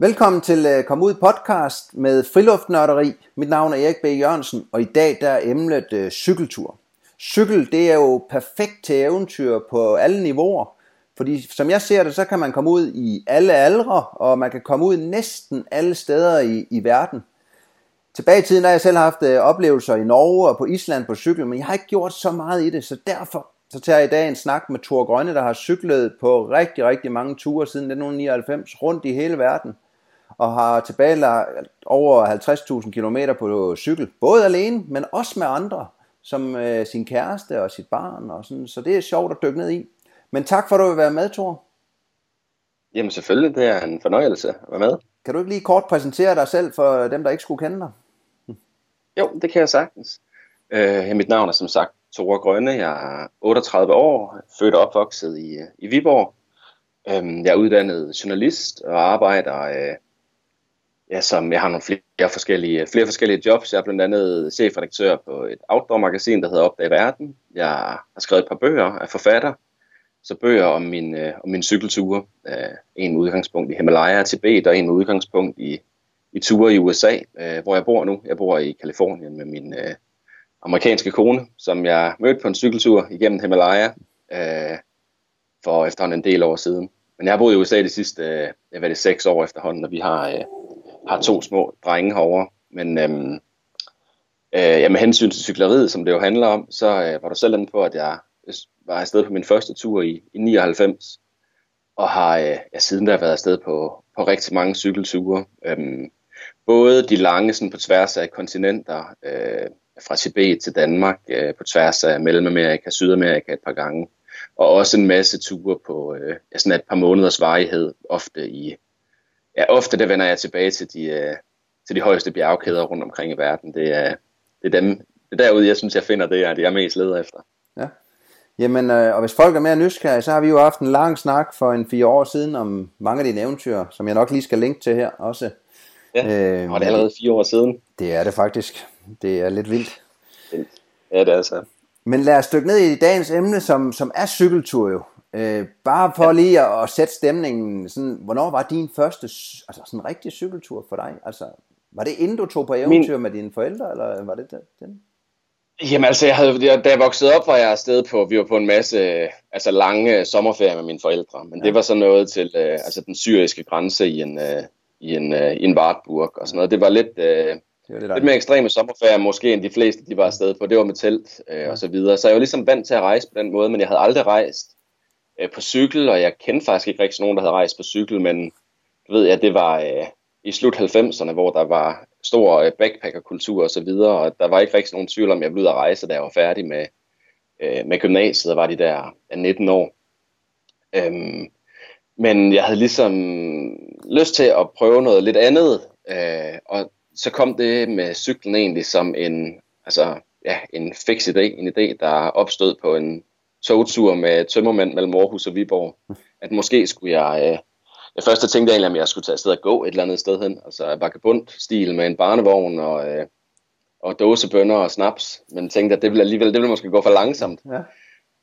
Velkommen til øh, Kom Ud podcast med friluftnørderi. Mit navn er Erik B. Jørgensen, og i dag der er emnet øh, cykeltur. Cykel, det er jo perfekt til eventyr på alle niveauer. Fordi som jeg ser det, så kan man komme ud i alle aldre, og man kan komme ud næsten alle steder i, i verden. Tilbage i tiden har jeg selv haft øh, oplevelser i Norge og på Island på cykel, men jeg har ikke gjort så meget i det, så derfor så tager jeg i dag en snak med Thor Grønne, der har cyklet på rigtig, rigtig mange ture siden 1999 rundt i hele verden og har tilbagelagt over 50.000 km på cykel, både alene, men også med andre, som øh, sin kæreste og sit barn, og sådan, så det er sjovt at dykke ned i. Men tak for, at du vil være med, Thor. Jamen selvfølgelig, det er en fornøjelse at være med. Kan du ikke lige kort præsentere dig selv for dem, der ikke skulle kende dig? Jo, det kan jeg sagtens. Øh, mit navn er som sagt Tore Grønne, jeg er 38 år, født og opvokset i, i Viborg. Øh, jeg er uddannet journalist og arbejder øh, ja, som jeg har nogle flere forskellige, flere forskellige jobs. Jeg er blandt andet chefredaktør på et outdoor-magasin, der hedder Opdag Verden. Jeg har skrevet et par bøger af forfatter. Så bøger om min, øh, om min cykelture. Øh, en med udgangspunkt i Himalaya og Tibet, og en med udgangspunkt i, i ture i USA, øh, hvor jeg bor nu. Jeg bor i Kalifornien med min øh, amerikanske kone, som jeg mødte på en cykeltur igennem Himalaya øh, for efterhånden en del år siden. Men jeg har boet i USA de sidste øh, hvad det, seks år efterhånden, og vi har... Øh, har to små drenge herovre. Men øhm, øh, ja, med hensyn til cykleriet, som det jo handler om, så øh, var du selv inde på, at jeg var afsted på min første tur i, i 99, og har øh, ja, siden der været afsted på, på rigtig mange cykelture. Øhm, både de lange sådan på tværs af kontinenter, øh, fra Tibet til Danmark, øh, på tværs af Mellemamerika, Sydamerika et par gange, og også en masse ture på øh, sådan et par måneders varighed, ofte i ja, ofte det vender jeg tilbage til de, øh, til de højeste bjergkæder rundt omkring i verden. Det er, det er dem, det er derude, jeg synes, jeg finder det, jeg, det jeg mest leder efter. Ja. Jamen, øh, og hvis folk er mere nysgerrige, så har vi jo haft en lang snak for en fire år siden om mange af dine eventyr, som jeg nok lige skal linke til her også. Ja, øh, og det er allerede fire år siden. Det er det faktisk. Det er lidt vildt. Ja, det er så. Men lad os dykke ned i dagens emne, som, som er cykeltur jo. Øh, bare for ja. lige at, at sætte stemningen, sådan, hvornår var din første altså sådan rigtig cykeltur for dig? Altså, var det inden du tog på eventyr Min... med dine forældre, eller var det den? Jamen altså, jeg havde, da jeg voksede op, var jeg afsted på, vi var på en masse altså lange sommerferier med mine forældre, men ja. det var så noget til øh, altså den syriske grænse i en, øh, i en, øh, i en Wartburg og sådan noget. Det var lidt, øh, det var lidt, lidt mere ekstreme sommerferier måske end de fleste, de var afsted på. Det var med telt øh, ja. og så videre. Så jeg var ligesom vant til at rejse på den måde, men jeg havde aldrig rejst øh, på cykel, og jeg kendte faktisk ikke rigtig nogen, der havde rejst på cykel, men du ved jeg, det var øh, i slut 90'erne, hvor der var stor øh, backpackerkultur og så videre, og der var ikke rigtig nogen tvivl om, jeg blev ud at rejse, da jeg var færdig med, øh, med gymnasiet, og var de der 19 år. Øhm, men jeg havde ligesom lyst til at prøve noget lidt andet, øh, og så kom det med cyklen egentlig som en, altså, ja, en fix idé, en idé, der opstod på en togtur med tømmermænd mellem Aarhus og Viborg. At måske skulle jeg... Øh, jeg først tænkte egentlig, at jeg skulle tage afsted og gå et eller andet sted hen. Altså vagabund-stil med en barnevogn og, øh, og dåsebønder og snaps. Men tænkte, at det ville alligevel det ville måske gå for langsomt. Ja.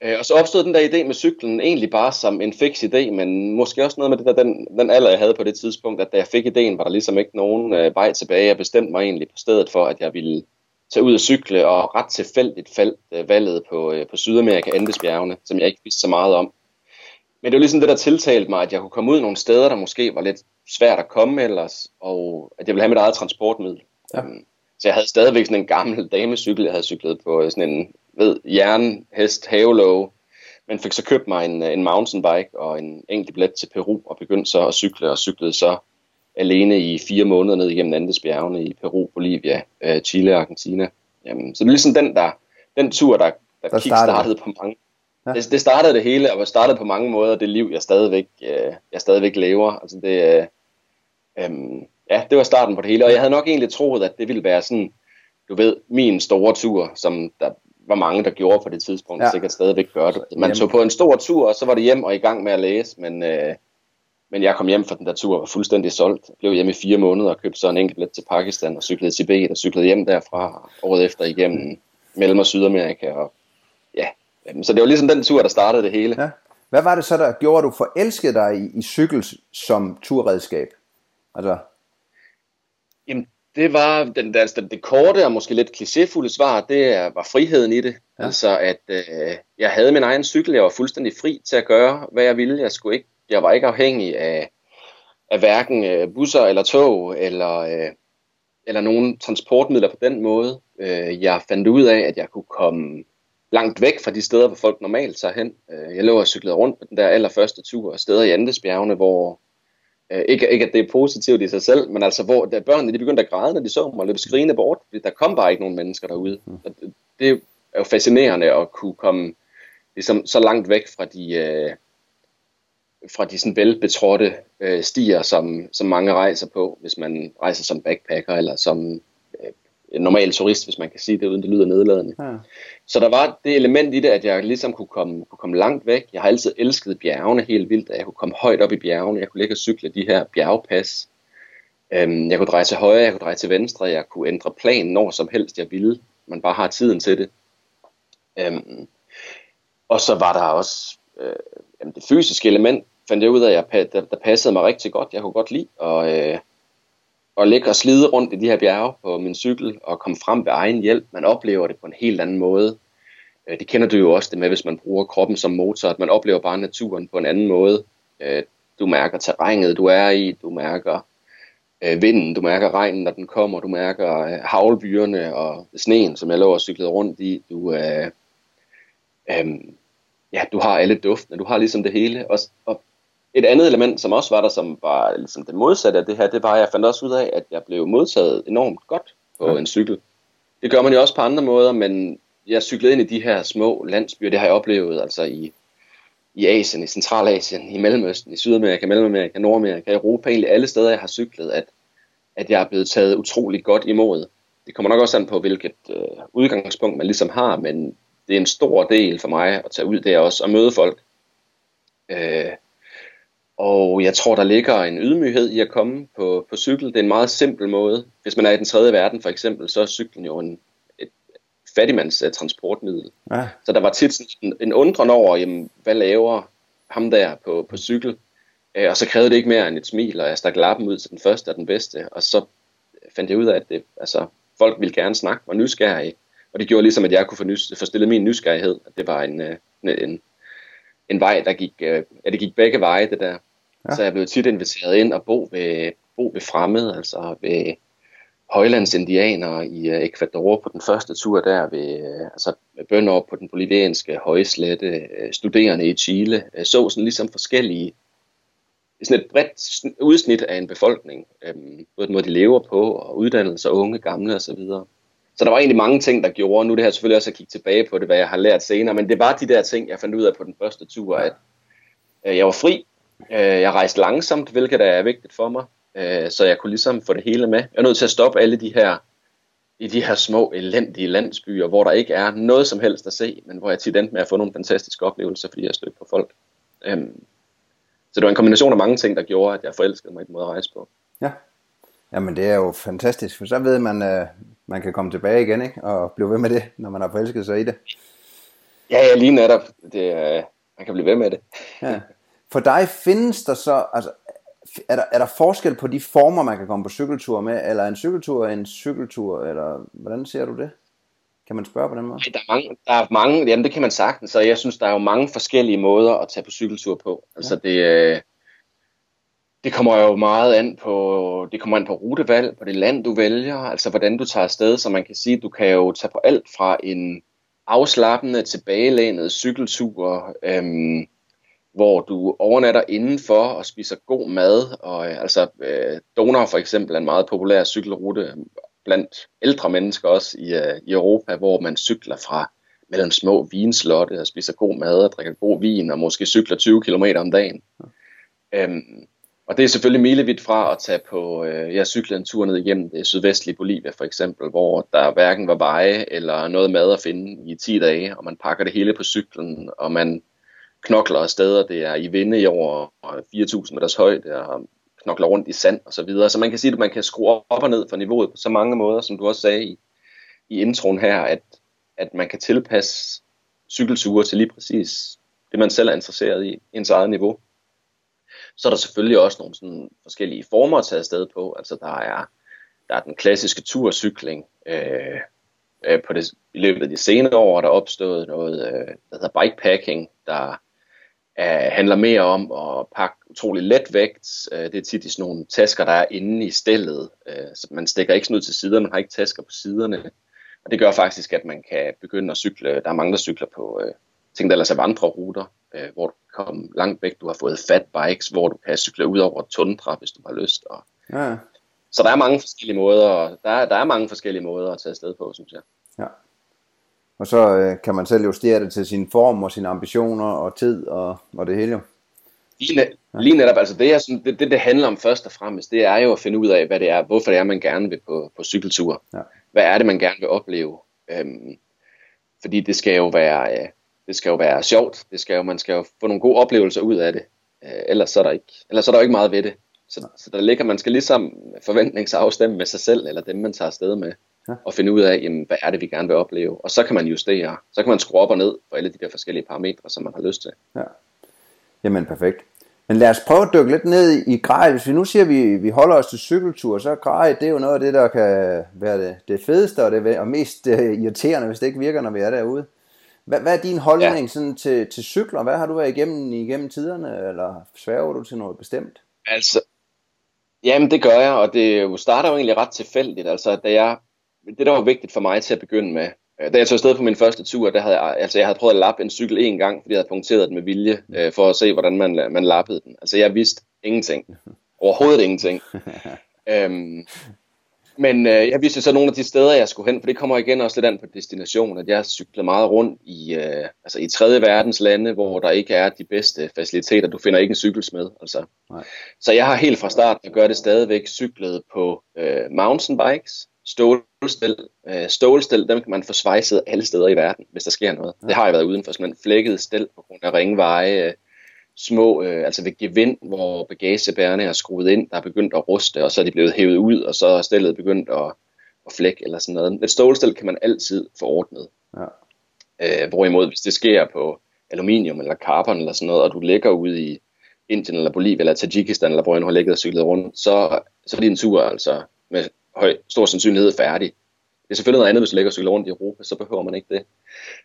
Øh, og så opstod den der idé med cyklen egentlig bare som en fix idé, men måske også noget med det der, den, den alder, jeg havde på det tidspunkt, at da jeg fik idéen, var der ligesom ikke nogen øh, vej tilbage. Jeg bestemte mig egentlig på stedet for, at jeg ville tage ud og cykle, og ret tilfældigt faldt øh, valget på, øh, på Sydamerika Andesbjergene, som jeg ikke vidste så meget om. Men det var ligesom det, der tiltalte mig, at jeg kunne komme ud nogle steder, der måske var lidt svært at komme ellers, og at jeg ville have mit eget transportmiddel. Ja. Um, så jeg havde stadigvæk sådan en gammel damecykel, jeg havde cyklet på øh, sådan en ved, jernhest havelåge, men fik så købt mig en, en mountainbike og en enkelt billet til Peru, og begyndte så at cykle, og cyklede så alene i fire måneder ned igennem Andesbjergene i Peru, Bolivia, øh, Chile og Argentina. Jamen, så det er ligesom den, der, den tur, der, der, der kickstartede på mange. Ja. Det, det startede det hele, og startede på mange måder det liv, jeg stadigvæk, øh, jeg stadigvæk lever. Altså det, øh, øh, ja, det var starten på det hele, og jeg havde nok egentlig troet, at det ville være sådan, du ved, min store tur, som der var mange, der gjorde på det tidspunkt, ja. sikkert stadigvæk gør det. Man Jamen. tog på en stor tur, og så var det hjem og i gang med at læse, men øh, men jeg kom hjem fra den der tur og var fuldstændig solgt. Jeg blev hjemme i fire måneder og købte så en enkelt til Pakistan og cyklede til Tibet og cyklede hjem derfra året efter igennem Mellem- og Sydamerika. Og, ja. Så det var ligesom den tur, der startede det hele. Ja. Hvad var det så, der gjorde, at du forelskede dig i, i cykel som turredskab? Altså... Jamen, det var den, altså, det korte og måske lidt klichéfulde svar, det var friheden i det. Ja. Altså, at øh, jeg havde min egen cykel, jeg var fuldstændig fri til at gøre, hvad jeg ville. Jeg, skulle ikke, jeg var ikke afhængig af, af hverken øh, busser eller tog, eller, øh, eller nogen transportmidler på den måde. Øh, jeg fandt ud af, at jeg kunne komme langt væk fra de steder, hvor folk normalt tager hen. Jeg lå og cyklede rundt på den der allerførste tur, og steder i Andesbjergene, hvor ikke, ikke at det er positivt i sig selv, men altså hvor der børnene de begyndte at græde, når de så mig og løb skrigende bort, fordi der kom bare ikke nogen mennesker derude. Mm. Og det, er jo fascinerende at kunne komme ligesom, så langt væk fra de, fra de sådan velbetrådte øh, stier, som, som mange rejser på, hvis man rejser som backpacker eller som øh, en normal turist, hvis man kan sige det, uden det lyder nedladende. Ja. Så der var det element i det, at jeg ligesom kunne komme, kunne komme langt væk. Jeg har altid elsket bjergene helt vildt, at jeg kunne komme højt op i bjergene. Jeg kunne ligge og cykle de her bjergpas. Øhm, jeg kunne dreje til højre, jeg kunne dreje til venstre, jeg kunne ændre plan når som helst jeg ville. Man bare har tiden til det. Øhm, og så var der også øh, jamen det fysiske element, fandt jeg ud af, at der, der passede mig rigtig godt. Jeg kunne godt lide at, øh, at ligge og slide rundt i de her bjerge på min cykel og komme frem ved egen hjælp. Man oplever det på en helt anden måde. Øh, det kender du jo også det med, hvis man bruger kroppen som motor, at man oplever bare naturen på en anden måde. Øh, du mærker terrænet, du er i, du mærker øh, vinden, du mærker regnen, når den kommer, du mærker øh, havlbyerne og sneen, som jeg lå og cyklede rundt i. Du, øh, øh, ja, du har alle duftene, du har ligesom det hele. Og, og et andet element, som også var der, som var ligesom det modsatte af det her, det var, at jeg fandt også ud af, at jeg blev modtaget enormt godt på ja. en cykel. Det gør man jo også på andre måder, men jeg cyklede ind i de her små landsbyer, det har jeg oplevet altså i, i Asien, i Centralasien, i Mellemøsten, i Sydamerika, Mellemamerika, Nordamerika, Europa, egentlig alle steder, jeg har cyklet, at, at jeg er blevet taget utrolig godt imod. Det kommer nok også an på, hvilket øh, udgangspunkt man ligesom har, men det er en stor del for mig at tage ud der også og møde folk. Øh, og jeg tror, der ligger en ydmyghed i at komme på, på cykel. Det er en meget simpel måde. Hvis man er i den tredje verden for eksempel, så er cyklen jo en, et fattigmands uh, transportmiddel. Ja. Så der var tit sådan en undren over, jamen, hvad laver ham der på, på cykel? Uh, og så krævede det ikke mere end et smil, og jeg stak lappen ud til den første og den bedste. Og så fandt jeg ud af, at det, altså, folk ville gerne snakke, var nysgerrige. Og det gjorde ligesom, at jeg kunne få stillet min nysgerrighed, at det var en, uh, en, en vej, der gik, øh, ja, det gik begge veje, det der. Ja. Så jeg blev tit inviteret ind og bo ved, bo ved fremmede, altså ved højlandsindianere i øh, Ecuador på den første tur der, ved, øh, altså altså bønder på den bolivianske højslette, øh, studerende i Chile, så sådan ligesom forskellige, sådan et bredt udsnit af en befolkning, øhm, både den måde de lever på, og uddannelse, unge, gamle osv. Så der var egentlig mange ting, der gjorde. Nu er det her selvfølgelig også at kigge tilbage på det, hvad jeg har lært senere, men det var de der ting, jeg fandt ud af på den første tur, at øh, jeg var fri, øh, jeg rejste langsomt, hvilket er vigtigt for mig, øh, så jeg kunne ligesom få det hele med. Jeg er nødt til at stoppe alle de her i de her små, elendige landsbyer, hvor der ikke er noget som helst at se, men hvor jeg tit endte med at få nogle fantastiske oplevelser, fordi jeg stødte på folk. Øhm, så det var en kombination af mange ting, der gjorde, at jeg forelskede mig i den måde at rejse på. Ja, Jamen det er jo fantastisk, for så ved man, øh, man kan komme tilbage igen ikke? og blive ved med det, når man har forelsket sig i det. Ja, ja lige netop. Det, øh, man kan blive ved med det. ja. For dig findes der så, altså, er der, er der forskel på de former, man kan komme på cykeltur med, eller en cykeltur en cykeltur, eller hvordan ser du det? Kan man spørge på den måde? Der er mange, der er mange jamen det kan man sagtens, så jeg synes, der er jo mange forskellige måder at tage på cykeltur på. Altså ja. det, øh, det kommer jo meget an på, det kommer an på rutevalg, på det land, du vælger, altså hvordan du tager afsted, så man kan sige, du kan jo tage på alt fra en afslappende, tilbagelænet cykeltur, øhm, hvor du overnatter indenfor og spiser god mad, og øh, altså øh, Donau for eksempel er en meget populær cykelrute blandt ældre mennesker også i, øh, i Europa, hvor man cykler fra mellem små vinslotte og spiser god mad og drikker god vin og måske cykler 20 km om dagen. Øhm, og det er selvfølgelig milevidt fra at tage på, øh, jeg cyklede en tur ned igennem det sydvestlige Bolivia for eksempel, hvor der hverken var veje eller noget mad at finde i 10 dage, og man pakker det hele på cyklen, og man knokler afsted, og det er i vinde i over 4.000 meters højde, og knokler rundt i sand og så videre. Så man kan sige, at man kan skrue op og ned for niveauet på så mange måder, som du også sagde i, i introen her, at, at man kan tilpasse cykelture til lige præcis det, man selv er interesseret i, ens eget niveau. Så er der selvfølgelig også nogle sådan forskellige former at tage afsted på. Altså der er, der er den klassiske turcykling. Øh, øh, på det, I løbet af de senere år er der opstået noget, øh, der hedder bikepacking, der øh, handler mere om at pakke utrolig let vægt. Øh, det er tit i sådan nogle tasker, der er inde i stillet. Øh, så man stikker ikke sådan ud til siderne, man har ikke tasker på siderne. Og det gør faktisk, at man kan begynde at cykle. Der er mange, der cykler på øh, ting, der ellers er vandreruter, øh, hvor du kan komme langt væk. Du har fået fat bikes, hvor du kan cykle ud over tundra, hvis du har lyst. Og... Ja. Så der er mange forskellige måder, der er, der er mange forskellige måder at tage afsted på, synes jeg. Ja. Og så øh, kan man selv justere det til sin form og sine ambitioner og tid og, og det hele. Lige, net, ja. lige netop, altså det, er sådan, det, det, det handler om først og fremmest, det er jo at finde ud af, hvad det er, hvorfor det er, man gerne vil på, på cykeltur. Ja. Hvad er det, man gerne vil opleve? Øhm, fordi det skal jo være, øh, det skal jo være sjovt. Det skal jo, man skal jo få nogle gode oplevelser ud af det. Øh, ellers, så er der ikke, ellers så er der jo ikke meget ved det. Så, så der ligger, man skal ligesom forventningsafstemme med sig selv, eller dem, man tager afsted med, ja. og finde ud af, jamen, hvad er det, vi gerne vil opleve. Og så kan man justere. Så kan man skrue op og ned for alle de der forskellige parametre, som man har lyst til. Ja. Jamen, perfekt. Men lad os prøve at dykke lidt ned i grej. Hvis vi nu siger, at vi, vi holder os til cykeltur, så grej, det er jo noget af det, der kan være det, det fedeste og det og mest uh, irriterende, hvis det ikke virker, når vi er derude. Hvad, hvad er din holdning ja. sådan til, til cykler? Hvad har du været igennem igennem tiderne, eller sværger du til noget bestemt? Altså, jamen det gør jeg, og det starter jo egentlig ret tilfældigt. Altså, da jeg, det der var vigtigt for mig til at begynde med, Øh, da jeg tog afsted på min første tur, der havde jeg, altså jeg havde prøvet at lappe en cykel en gang, fordi jeg havde punkteret den med vilje, øh, for at se, hvordan man, man lappede den. Altså jeg vidste ingenting. Overhovedet ingenting. øhm, men øh, jeg vidste så nogle af de steder, jeg skulle hen, for det kommer igen også lidt an på destination, at jeg cyklede meget rundt i, øh, altså i tredje verdens lande, hvor der ikke er de bedste faciliteter. Du finder ikke en cykelsmed. Altså. Nej. Så jeg har helt fra start, at gøre det stadigvæk, cyklet på øh, mountainbikes, stålstel. Øh, stålstel, dem kan man få svejset alle steder i verden, hvis der sker noget. Ja. Det har jeg været uden for, sådan flækket stel på grund af ringveje, øh, små, øh, altså ved gevind, hvor bagagebærerne er skruet ind, der er begyndt at ruste, og så er de blevet hævet ud, og så er stillet begyndt at, at flække eller sådan noget. Et stålstel kan man altid få ordnet. Ja. Øh, hvorimod, hvis det sker på aluminium eller carbon eller sådan noget, og du ligger ude i Indien eller Bolivia eller Tajikistan, eller hvor du har ligget og cyklet rundt, så, så er din tur altså med høj, stor sandsynlighed færdig. Det er selvfølgelig noget andet, hvis du ligger og cykler rundt i Europa, så behøver man ikke det.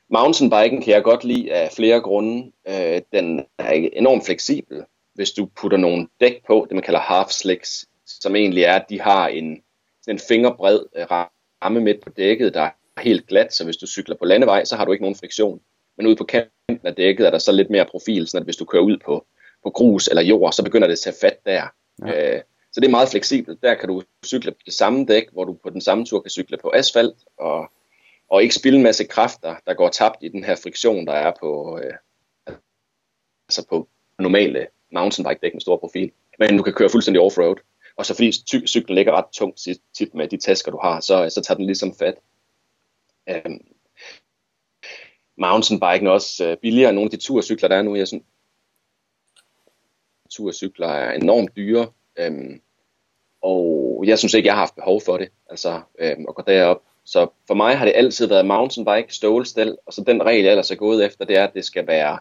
Mountainbiken kan jeg godt lide af flere grunde. Øh, den er enormt fleksibel, hvis du putter nogle dæk på, det man kalder half slicks, som egentlig er, at de har en, en fingerbred øh, ramme midt på dækket, der er helt glat, så hvis du cykler på landevej, så har du ikke nogen friktion. Men ude på kanten af dækket er der så lidt mere profil, så at hvis du kører ud på, på grus eller jord, så begynder det at tage fat der. Ja. Øh, så det er meget fleksibelt. Der kan du cykle på det samme dæk, hvor du på den samme tur kan cykle på asfalt, og, og ikke spille en masse kræfter, der går tabt i den her friktion, der er på, øh, altså på normale mountainbike-dæk med stor profil. Men du kan køre fuldstændig offroad. Og så fordi cyklen ligger ret tungt tit med de tasker, du har, så, øh, så tager den ligesom fat. Øhm, mountainbiken er også øh, billigere end nogle af de turcykler, der er nu. Jeg synes, turcykler er enormt dyre. Øhm, og jeg synes ikke, jeg har haft behov for det, altså øhm, at gå derop. Så for mig har det altid været mountainbike, stålstel, og så den regel, jeg ellers er gået efter, det er, at det skal være,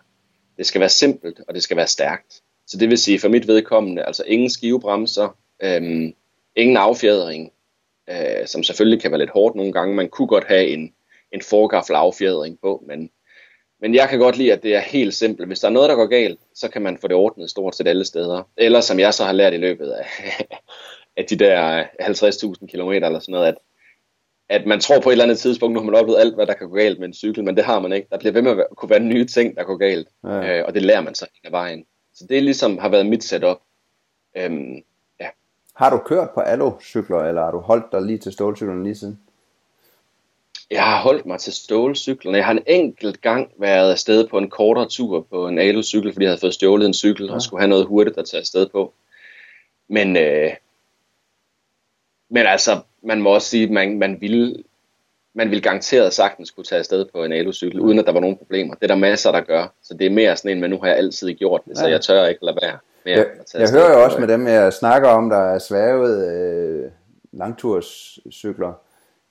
det skal være simpelt, og det skal være stærkt. Så det vil sige, for mit vedkommende, altså ingen skivebremser, øhm, ingen affjedring, øh, som selvfølgelig kan være lidt hårdt nogle gange. Man kunne godt have en, en forgaffel affjedring på, men men jeg kan godt lide, at det er helt simpelt. Hvis der er noget, der går galt, så kan man få det ordnet stort set alle steder. Eller som jeg så har lært i løbet af, af de der 50.000 km eller sådan noget, at, at man tror på et eller andet tidspunkt, nu har man oplevet alt, hvad der kan gå galt med en cykel, men det har man ikke. Der bliver ved med at kunne være nye ting, der går galt, ja. øh, og det lærer man sig af vejen. Så det ligesom har været mit setup. Øhm, ja. Har du kørt på alu-cykler, eller har du holdt dig lige til stålcyklerne lige siden? Jeg har holdt mig til stålcyklerne. Jeg har en enkelt gang været afsted på en kortere tur på en alu-cykel, fordi jeg havde fået stjålet en cykel ja. og skulle have noget hurtigt at tage afsted på. Men, øh, men altså, man må også sige, at man, man ville man ville garanteret sagtens kunne tage afsted på en alu-cykel, uden at der var nogen problemer. Det er der masser, der gør. Så det er mere sådan en, men nu har jeg altid gjort det, så jeg tør ikke lade være. Mere jeg, jeg hører jo også med dem, jeg snakker om, der er svævet øh, langturscykler,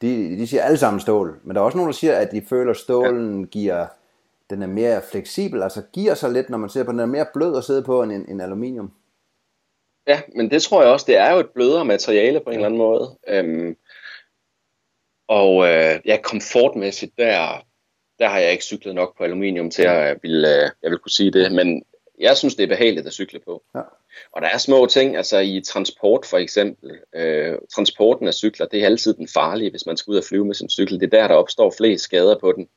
de, de siger alle sammen stål, men der er også nogen, der siger, at de føler, at stålen ja. giver, den er mere fleksibel, altså giver sig lidt, når man ser på den, er mere blød at sidde på end, end aluminium. Ja, men det tror jeg også, det er jo et blødere materiale på en eller anden måde. Øhm, og øh, ja, komfortmæssigt, der, der har jeg ikke cyklet nok på aluminium til, at jeg vil, øh, jeg vil kunne sige det. Men jeg synes, det er behageligt at cykle på. Ja. Og der er små ting, altså i transport for eksempel. Øh, transporten af cykler, det er altid den farlige, hvis man skal ud og flyve med sin cykel. Det er der, der opstår flest skader på den.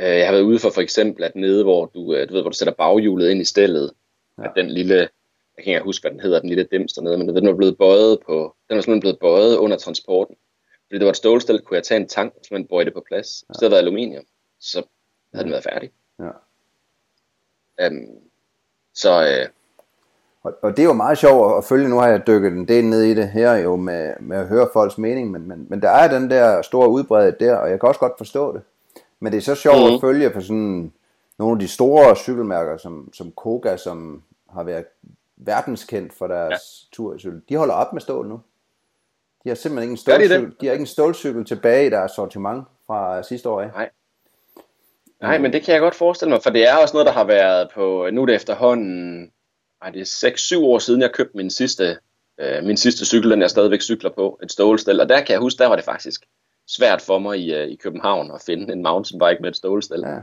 Øh, jeg har været ude for for eksempel, at nede, hvor du, øh, du ved, hvor du sætter baghjulet ind i stillet, ja. at den lille, jeg kan ikke huske, hvad den hedder, den lille dims dernede, men den var blevet bøjet på, den var simpelthen blevet bøjet under transporten. Fordi det var et stålstel, kunne jeg tage en tank, og simpelthen bøje det på plads. Ja. I stedet for aluminium, så havde den været færdig. Ja. Um, så, øh, og, og det er jo meget sjovt at følge, nu har jeg dykket en del ned i det her jo med, med at høre folks mening, men, men, men der er den der store udbredet der, og jeg kan også godt forstå det. Men det er så sjovt mm. at mhm. følge på sådan nogle af de store cykelmærker, som, som Koga, som har været verdenskendt for deres ja. turcykel. De holder op med stål nu. De har simpelthen ikke en stålcykel, de, de har ikke en stålcykel tilbage i deres sortiment fra sidste år af. Nej. Nej, men det kan jeg godt forestille mig, for det er også noget, der har været på, nu er det efterhånden, ej, det er 6-7 år siden, jeg købte min sidste, øh, min sidste cykel, den jeg stadigvæk cykler på, et stålstel, og der kan jeg huske, der var det faktisk svært for mig i, øh, i København at finde en mountainbike med et stålstel. Ja.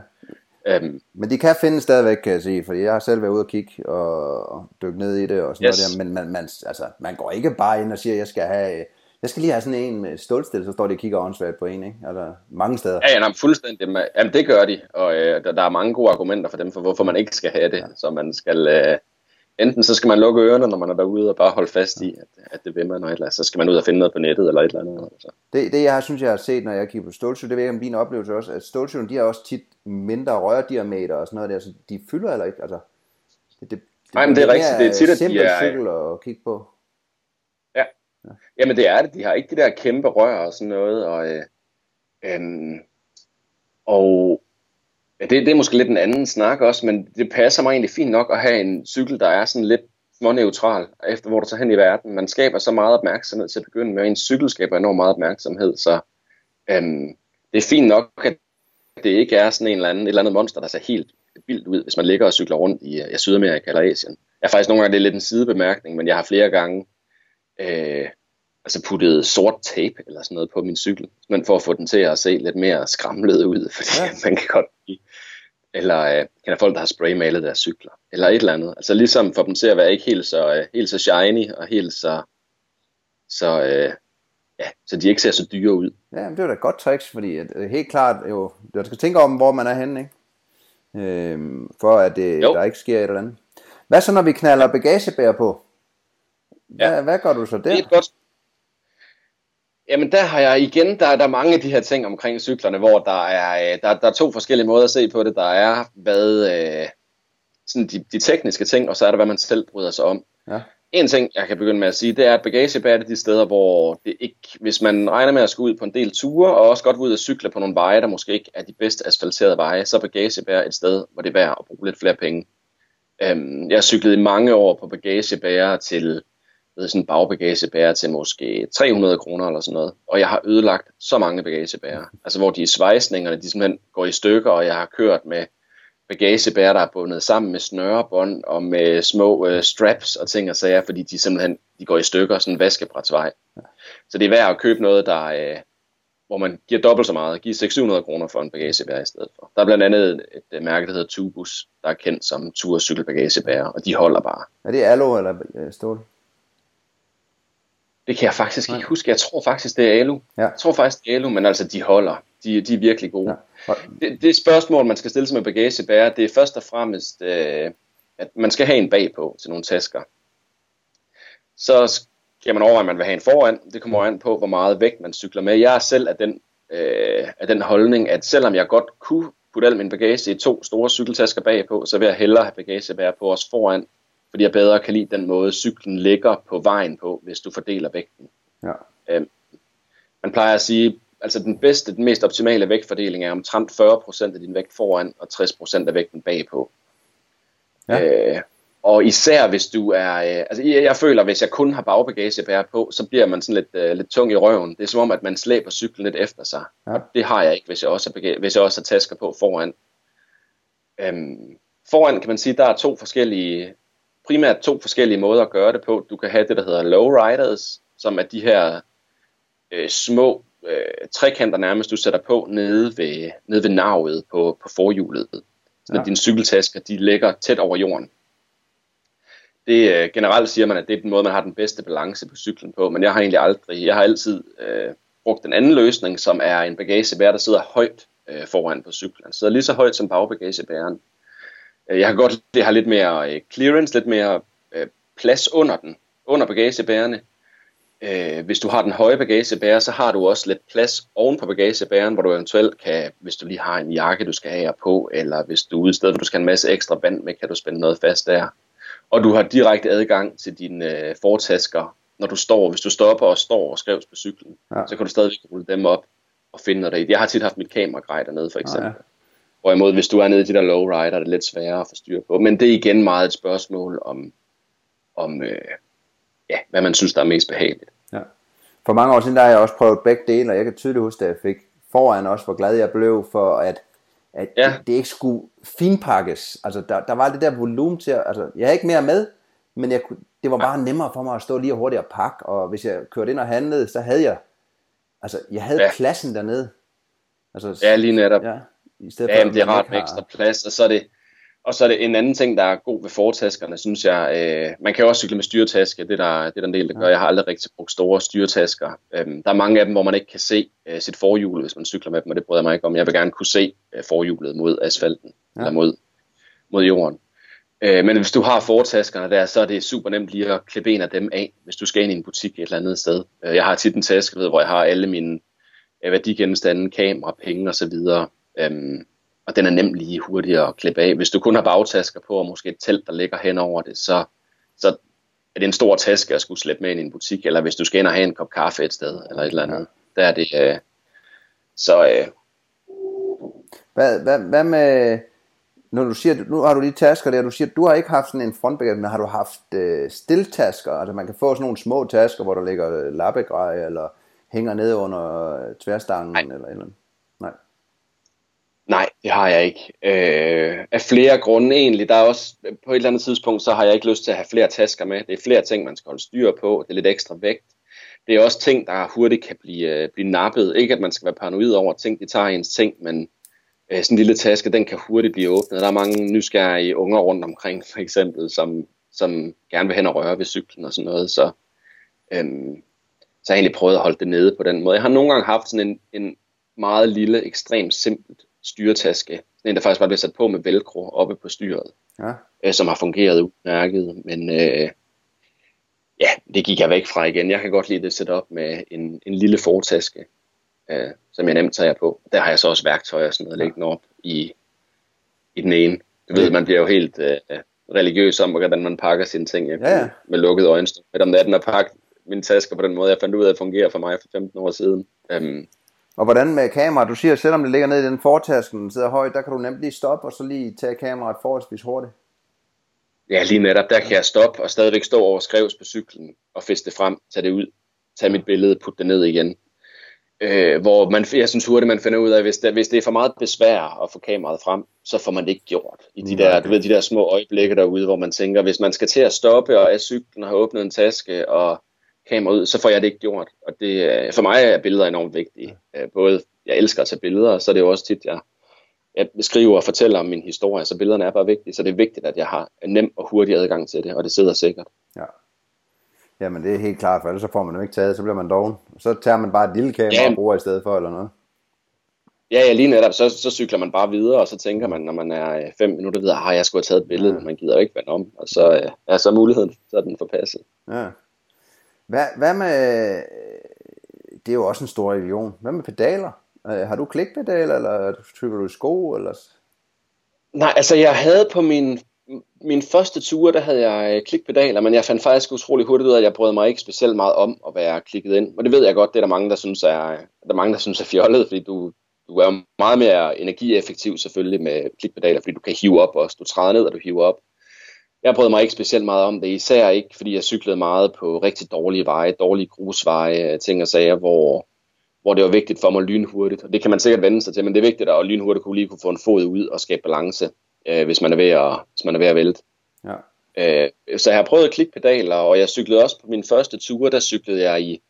Øhm, men de kan finde stadigvæk, kan jeg sige, fordi jeg har selv været ude og kigge og, og dykke ned i det og sådan yes. noget der, men man, man, altså, man går ikke bare ind og siger, at jeg skal have jeg skal lige have sådan en med stålstil, så står de og kigger åndssvagt på en, ikke? Altså, mange steder. Ja, ja nej, fuldstændig. Jamen, det gør de, og øh, der, der er mange gode argumenter for dem, for hvorfor man ikke skal have det. Ja. Så man skal, øh, enten så skal man lukke ørerne, når man er derude, og bare holde fast i, at, at det vil man, og eller så skal man ud og finde noget på nettet, eller et eller andet. Altså. Det, det jeg har, synes, jeg har set, når jeg kigger på stålsyl, det ved jeg om din oplevelse også, at stålsylen, de har også tit mindre rørdiameter og sådan noget der, så de fylder eller ikke, altså. Det, det, det, Nej, men det er rigtigt, det er tit, at de er... cykel at kigge på. Ja. Jamen det er det. De har ikke de der kæmpe rør og sådan noget. Og, øh, øh, og ja, det, det er måske lidt en anden snak også, men det passer mig egentlig fint nok at have en cykel, der er sådan lidt neutral, efter hvor du tager hen i verden. Man skaber så meget opmærksomhed til at begynde med, og en cykel skaber enormt meget opmærksomhed, så øhm, det er fint nok, at det ikke er sådan en eller anden, et eller andet monster, der ser helt vildt ud, hvis man ligger og cykler rundt i, øh, i Sydamerika eller Asien. Jeg er faktisk nogle gange, det er lidt en sidebemærkning, men jeg har flere gange øh, altså puttet sort tape eller sådan noget på min cykel, men for at få den til at se lidt mere skramlet ud, fordi ja. man kan godt lide. Eller øh, kan folk, der har spraymalet deres cykler, eller et eller andet. Altså ligesom for dem til at være ikke helt så, øh, helt så shiny, og helt så, så, øh, ja, så de ikke ser så dyre ud. Ja, det er da et godt trick, fordi at, øh, helt klart, jo, du skal tænke om, hvor man er henne, ikke? Øhm, for at det, der ikke sker et eller andet. Hvad så, når vi knaller bagagebær på? Hvad, ja. hvad gør du så der? Det er godt, Jamen der har jeg igen, der, der er mange af de her ting omkring cyklerne, hvor der er, øh, der, der er to forskellige måder at se på det. Der er hvad, øh, sådan de, de tekniske ting, og så er der, hvad man selv bryder sig om. Ja. En ting, jeg kan begynde med at sige, det er, at bagagebær er de steder, hvor det ikke, hvis man regner med at skulle ud på en del ture, og også godt ud og cykle på nogle veje, der måske ikke er de bedste asfalterede veje, så er bagagebær et sted, hvor det er værd at bruge lidt flere penge. Øhm, jeg cyklet i mange år på bagagebær til ved sådan en bagbagagebærer til måske 300 kroner eller sådan noget. Og jeg har ødelagt så mange bagagebærer. Altså hvor de svejsningerne, de simpelthen går i stykker, og jeg har kørt med bagagebærer, der er bundet sammen med snørebånd og med små øh, straps og ting og sager, fordi de simpelthen de går i stykker, sådan vaskebrætsvej. Så det er værd at købe noget, der, øh, hvor man giver dobbelt så meget, giver 600 kroner for en bagagebær i stedet for. Der er blandt andet et, et, mærke, der hedder Tubus, der er kendt som tur- og cykelbagagebærer, og de holder bare. Er det alo eller øh, stål? Det kan jeg faktisk ikke huske. Jeg tror faktisk, det er Alu. Ja. Jeg tror faktisk, det er Alu, men altså, de holder. De, de er virkelig gode. Ja. Det, det spørgsmål, man skal stille sig med bagagebærer, det er først og fremmest, øh, at man skal have en bagpå til nogle tasker. Så skal man overveje, at man vil have en foran. Det kommer an på, hvor meget vægt man cykler med. Jeg er selv af den, øh, af den holdning, at selvom jeg godt kunne putte al min bagage i to store cykeltasker bagpå, så vil jeg hellere have bagagebær på os foran, fordi jeg bedre kan lide den måde, cyklen ligger på vejen på, hvis du fordeler vægten. Ja. Øhm, man plejer at sige, altså den bedste, den mest optimale vægtfordeling er omtrent 40% af din vægt foran, og 60% af vægten bagpå. Ja. Øh, og især hvis du er, øh, altså jeg, jeg føler, hvis jeg kun har bagbagagebær på, så bliver man sådan lidt, øh, lidt tung i røven. Det er som om, at man slæber cyklen lidt efter sig. Ja. Og det har jeg ikke, hvis jeg også har, hvis jeg også har tasker på foran. Øhm, foran kan man sige, der er to forskellige primært to forskellige måder at gøre det på. Du kan have det, der hedder lowriders, som er de her øh, små øh, trekanter nærmest, du sætter på nede ved, nede ved navet på, på forhjulet. Så ja. dine cykeltasker, de ligger tæt over jorden. Det øh, generelt siger man, at det er den måde, man har den bedste balance på cyklen på, men jeg har egentlig aldrig, jeg har altid øh, brugt den anden løsning, som er en bagagebærer, der sidder højt øh, foran på cyklen. Den sidder lige så højt som bagbagagebæreren. Øh, jeg kan godt det har lidt mere øh, clearance, lidt mere øh, plads under den, under bagagebærerne. Øh, hvis du har den høje bagagebærer, så har du også lidt plads oven på bagagebæren, hvor du eventuelt kan, hvis du lige har en jakke, du skal have på, eller hvis du ude stedet, hvor du skal have en masse ekstra band med, kan du spænde noget fast der. Og du har direkte adgang til dine øh, fortasker, når du står, hvis du stopper og står og skrives på cyklen, ja. så kan du stadig rulle dem op og finde dig i. Jeg har tit haft mit kamera grej dernede, for eksempel. Ja, ja. Hvorimod, hvis du er nede i de der lowrider, er det lidt sværere at få styr på. Men det er igen meget et spørgsmål om, om øh, ja, hvad man synes, der er mest behageligt. Ja. For mange år siden, der har jeg også prøvet begge dele, og jeg kan tydeligt huske, at jeg fik foran også, hvor glad jeg blev for, at, at ja. det, ikke skulle finpakkes. Altså, der, der var det der volumen til, at, altså, jeg havde ikke mere med, men jeg kunne, det var bare ja. nemmere for mig at stå lige hurtigt og pakke, og hvis jeg kørte ind og handlede, så havde jeg, altså, jeg havde ja. pladsen dernede. Altså, ja, lige netop. Ja, i stedet ja, for, det er rart med har... ekstra plads, og så er det, og så er det en anden ting, der er god ved fortaskerne, synes jeg. Øh, man kan jo også cykle med styretaske, det er der, det er der en del, der gør. Jeg har aldrig rigtig brugt store styretasker. Øh, der er mange af dem, hvor man ikke kan se øh, sit forhjul, hvis man cykler med dem, og det bryder jeg mig ikke om. Jeg vil gerne kunne se øh, forhjulet mod asfalten, ja. eller mod, mod jorden. Øh, men hvis du har fortaskerne der, så er det super nemt lige at klippe en af dem af, hvis du skal ind i en butik et eller andet sted. Øh, jeg har tit en taske, ved, hvor jeg har alle mine øh, værdigenstande, kamera, penge osv., øh, og den er nemt lige hurtigt at klippe af. Hvis du kun har bagtasker på, og måske et telt, der ligger hen over det, så, så er det en stor taske at skulle slæbe med ind i en butik, eller hvis du skal ind og have en kop kaffe et sted, eller et eller andet. Der er det, øh, så... Øh, hvad, hvad, hvad med, når du siger, nu har du lige tasker der, du siger, du har ikke haft sådan en frontbagage, men har du haft øh, stiltasker, altså man kan få sådan nogle små tasker, hvor der ligger lappegrej, eller hænger nede under tværstangen, Nej. eller eller Nej, det har jeg ikke. Øh, af flere grunde egentlig. Der er også, på et eller andet tidspunkt, så har jeg ikke lyst til at have flere tasker med. Det er flere ting, man skal holde styr på. Det er lidt ekstra vægt. Det er også ting, der hurtigt kan blive, øh, blive nappet. Ikke at man skal være paranoid over ting, de tager ens ting, men øh, sådan en lille taske, den kan hurtigt blive åbnet. Der er mange nysgerrige unger rundt omkring, for eksempel, som, som gerne vil hen og røre ved cyklen og sådan noget. Så, øh, så har jeg egentlig prøvet at holde det nede på den måde. Jeg har nogle gange haft sådan en, en meget lille, ekstremt simpelt styretaske. En, der faktisk bare bliver sat på med velcro oppe på styret. Ja. Øh, som har fungeret udmærket. Men øh, ja, det gik jeg væk fra igen. Jeg kan godt lide det setup med en, en lille fortaske, øh, som jeg nemt tager på. Der har jeg så også værktøj og sådan noget liggende op i, i den ene. Du ved, man bliver jo helt øh, religiøs om, hvordan man pakker sine ting ja, ja. med lukkede øjne. Men om natten at pakke mine tasker på den måde, jeg fandt ud af, at fungerer for mig for 15 år siden. Um, og hvordan med kamera? Du siger, at selvom det ligger nede i den fortasken, den sidder højt, der kan du nemt lige stoppe og så lige tage kameraet forholdsvis hurtigt. Ja, lige netop. Der kan jeg stoppe og stadigvæk stå over skrevs på cyklen og feste det frem, tage det ud, tage mit billede, putte det ned igen. Øh, hvor man, jeg synes hurtigt, man finder ud af, hvis det, hvis det er for meget besvær at få kameraet frem, så får man det ikke gjort. I de der, du ved, de der små øjeblikke derude, hvor man tænker, hvis man skal til at stoppe og af cyklen have åbnet en taske og kamera ud, så får jeg det ikke gjort. Og det, for mig er billeder enormt vigtige. Øh, både, jeg elsker at tage billeder, og så er det jo også tit, jeg, jeg beskriver og fortæller om min historie, så billederne er bare vigtige. Så det er vigtigt, at jeg har nem og hurtig adgang til det, og det sidder sikkert. Ja. Jamen det er helt klart, for ellers så får man det ikke taget, så bliver man doven. Så tager man bare et lille kamera ja, og bruger i stedet for, eller noget. Ja, ja, lige netop, så, så cykler man bare videre, og så tænker man, når man er øh, fem minutter videre, har ah, jeg skulle have taget et billede, men man gider jo ikke vende om, og så øh, er så muligheden, så er den forpasset. Ja. Hvad, hvad med, øh, det er jo også en stor religion, hvad med pedaler? Øh, har du klikpedaler, eller cykler du i sko? Eller? Nej, altså jeg havde på min, min første tur, der havde jeg øh, klikpedaler, men jeg fandt faktisk utrolig hurtigt ud af, at jeg brød mig ikke specielt meget om at være klikket ind. Og det ved jeg godt, det er der mange, der synes er, der er, mange, der synes er fjollet, fordi du, du er jo meget mere energieffektiv selvfølgelig med klikpedaler, fordi du kan hive op også. Du træder ned, og du hiver op. Jeg brød mig ikke specielt meget om det, især ikke, fordi jeg cyklede meget på rigtig dårlige veje, dårlige grusveje, ting og sager, hvor, hvor det var vigtigt for mig lynhurtigt. Og det kan man sikkert vende sig til, men det er vigtigt at lynhurtigt kunne lige kunne få en fod ud og skabe balance, øh, hvis, man er ved at, hvis man er ved at vælte. Ja. Øh, så jeg har prøvet klikpedaler, og jeg cyklede også på min første tur, der cyklede jeg i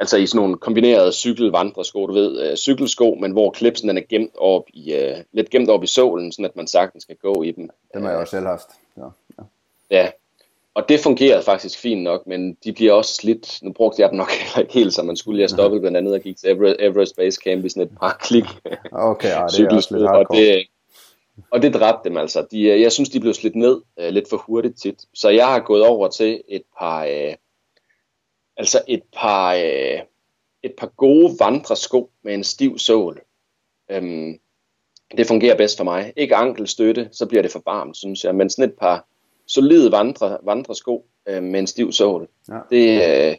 altså i sådan nogle kombinerede cykelvandresko, du ved, øh, cykelsko, men hvor klipsen den er gemt op i, øh, lidt gemt op i sålen, sådan at man sagtens skal gå i dem. Dem har jeg også selv haft. Ja. Og det fungerede faktisk fint nok, men de bliver også slidt. Nu brugte jeg dem nok heller ikke helt, som man skulle. Jeg stoppede blandt andet og gik til Everest, Everest Base Camp i sådan et par klik. Okay, ja, det er også lidt hardcore. Og det, og det dræbte dem altså. De, øh, jeg synes, de blev slidt ned uh, lidt for hurtigt tit. Så jeg har gået over til et par, uh, altså et par, uh, et par gode vandresko med en stiv sål. Um, det fungerer bedst for mig. Ikke ankelstøtte, så bliver det for varmt, synes jeg. Men sådan et par solide vandre, vandresko uh, med en stiv sål. Ja. Det, uh,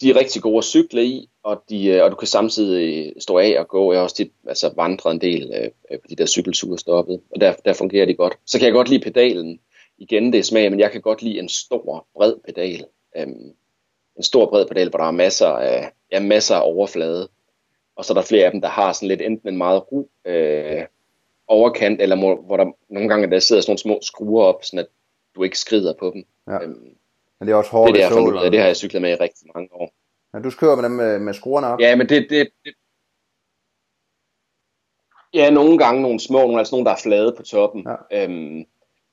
de er rigtig gode at cykle i, og, de, øh, og du kan samtidig stå af og gå. Jeg har også tit altså, vandret en del øh, på de der cykelture stoppet, og der, der fungerer de godt. Så kan jeg godt lide pedalen. Igen, det er smag, men jeg kan godt lide en stor, bred pedal. Øhm, en stor, bred pedal, hvor der er masser af, ja, masser af overflade. Og så er der flere af dem, der har sådan lidt enten en meget ru øh, overkant, eller hvor, hvor der nogle gange der sidder sådan nogle små skruer op, sådan at du ikke skrider på dem. Ja. Øhm, men det er også hårdt det, er det, jeg det har jeg cyklet med i rigtig mange år. Ja, du kører med dem med, med skruerne op? Ja, men det, det, det, Ja, nogle gange nogle små, nogle, altså nogle, der er flade på toppen. Ja. Øhm,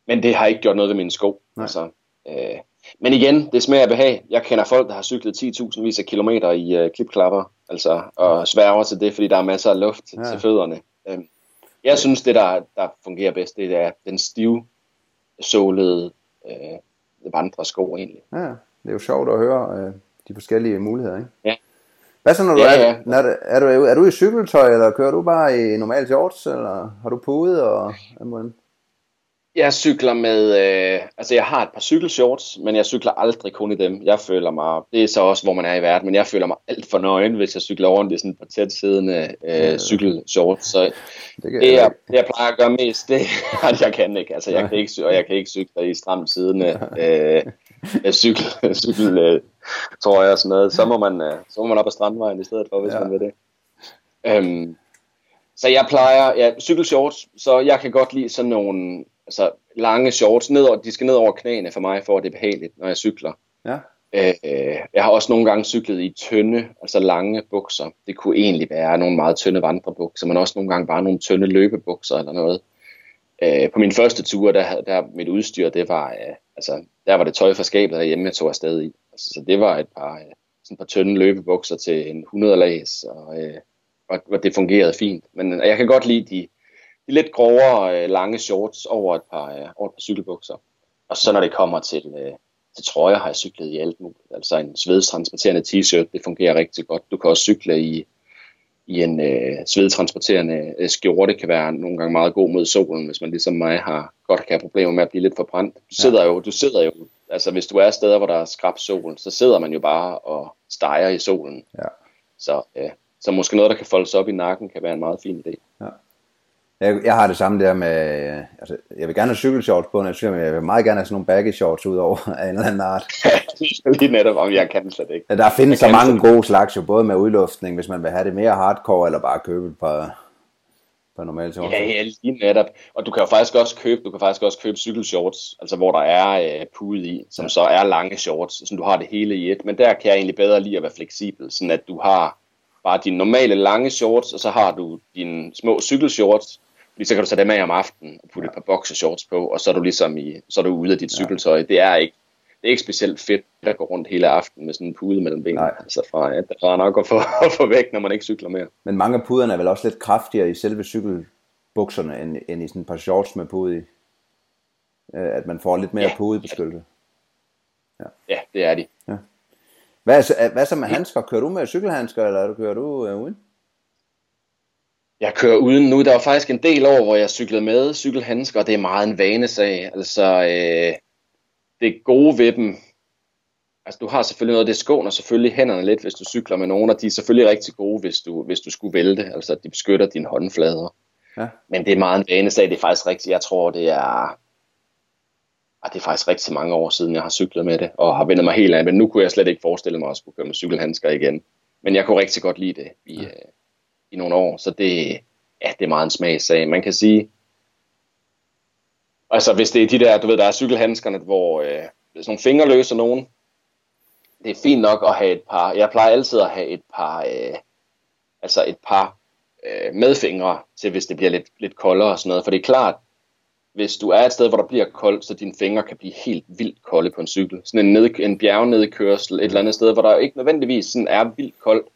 men det har ikke gjort noget ved mine sko. Altså, øh, men igen, det smager behag. Jeg kender folk, der har cyklet 10.000 vis af kilometer i øh, klipklapper, altså, og sværger til det, fordi der er masser af luft ja. til fødderne. Øhm, jeg synes, det der, der fungerer bedst, det er den stive, sålede øh, vandresko egentlig. Ja, det er jo sjovt at høre øh, de forskellige muligheder, ikke? Ja. Hvad så, når du, ja, er, ja. Når, er, du, er du i cykeltøj, eller kører du bare i normal shorts, eller har du pude, og? Jeg cykler med, øh, altså jeg har et par cykelshorts, men jeg cykler aldrig kun i dem. Jeg føler mig, det er så også, hvor man er i verden, men jeg føler mig alt for nøgen, hvis jeg cykler rundt i sådan et par tæt siddende øh, cykelshorts. Så det, det, jeg, det, jeg plejer at gøre mest, det er, at jeg kan ikke. Altså jeg kan ikke, og jeg kan ikke cykle i stramt siddende øh, cykel, cykel øh, tror jeg, og sådan noget. Så må man, øh, så må man op ad strandvejen i stedet for, hvis ja. man vil det. Øhm, så jeg plejer, ja, cykelshorts, så jeg kan godt lide sådan nogle altså, lange shorts, ned, de skal ned over knæene for mig, for at det er behageligt, når jeg cykler. Ja. Øh, jeg har også nogle gange cyklet i tynde, altså lange bukser. Det kunne egentlig være nogle meget tynde vandrebukser, men også nogle gange bare nogle tynde løbebukser eller noget. Øh, på min første tur, der, der mit udstyr, det var, øh, altså, der var det tøj fra skabet derhjemme, jeg tog afsted i. Altså, så det var et par, øh, sådan et par tynde løbebukser til en 100 lags, og, øh, og, og det fungerede fint. Men jeg kan godt lide de, de lidt grovere, øh, lange shorts over et par, øh, over et par cykelbukser. Og så når det kommer til, øh, til trøjer, har jeg cyklet i alt muligt. Altså en svedstransporterende t-shirt, det fungerer rigtig godt. Du kan også cykle i, i en øh, svedtransporterende øh, skjorte, kan være nogle gange meget god mod solen, hvis man ligesom mig har godt kan have problemer med at blive lidt for brændt. Du sidder ja. jo, du sidder jo, altså hvis du er steder, hvor der er skrab sol, så sidder man jo bare og steger i solen. Ja. Så, øh, så måske noget, der kan foldes op i nakken, kan være en meget fin idé. Ja. Jeg, jeg har det samme der med, altså, jeg vil gerne have cykelshorts på, men jeg vil meget gerne have sådan nogle baggy shorts ud over af en eller anden art. Lige netop, om jeg kan slet ikke. Der findes så mange gode slags jo, både med udluftning, hvis man vil have det mere hardcore, eller bare købe et par, par normale shorts. Ja, ja, lige netop. Og du kan jo faktisk også købe, du kan faktisk også købe cykelshorts, altså hvor der er øh, pude i, som ja. så er lange shorts, så du har det hele i et. Men der kan jeg egentlig bedre lide at være fleksibel, sådan at du har bare dine normale lange shorts, og så har du dine små cykelshorts, fordi så kan du tage dem af om aftenen og putte ja. et par boxershorts på, og så er du ligesom i, så er du ude af dit ja. cykeltøj. Det er ikke, det er ikke specielt fedt at gå rundt hele aftenen med sådan en pude mellem benene. Nej. Altså fra, ja, der er nok at få, at få væk, når man ikke cykler mere. Men mange af puderne er vel også lidt kraftigere i selve cykelbukserne, end, end i sådan et par shorts med pude i. Øh, at man får lidt mere ja. pudebeskyttelse. Ja. ja, det er de. Ja. Hvad, er, hvad så med handsker? Kører du med cykelhandsker, eller kører du uh, uden? Jeg kører uden nu. Der var faktisk en del år, hvor jeg cyklede med cykelhandsker, og det er meget en vanesag. Altså, øh, det gode ved dem, altså du har selvfølgelig noget, det skåner selvfølgelig hænderne lidt, hvis du cykler med nogen, og de er selvfølgelig rigtig gode, hvis du, hvis du skulle vælte, altså de beskytter dine håndflader. Ja. Men det er meget en vanesag, det er faktisk rigtigt, jeg tror det er, ah, det er faktisk rigtig mange år siden, jeg har cyklet med det, og har vendt mig helt af, men nu kunne jeg slet ikke forestille mig at skulle køre med cykelhandsker igen. Men jeg kunne rigtig godt lide det i, ja i nogle år, så det, ja, det er meget en smagssag. Man kan sige, Altså hvis det er de der, du ved, der er cykelhandskerne, hvor øh, sådan nogle fingerløse nogen, det er fint nok at have et par, jeg plejer altid at have et par, øh, altså et par øh, medfingre til, hvis det bliver lidt, lidt koldere og sådan noget. For det er klart, hvis du er et sted, hvor der bliver koldt, så dine fingre kan blive helt vildt kolde på en cykel. Sådan en, ned, en bjergnedkørsel et eller andet sted, hvor der ikke nødvendigvis sådan er vildt koldt,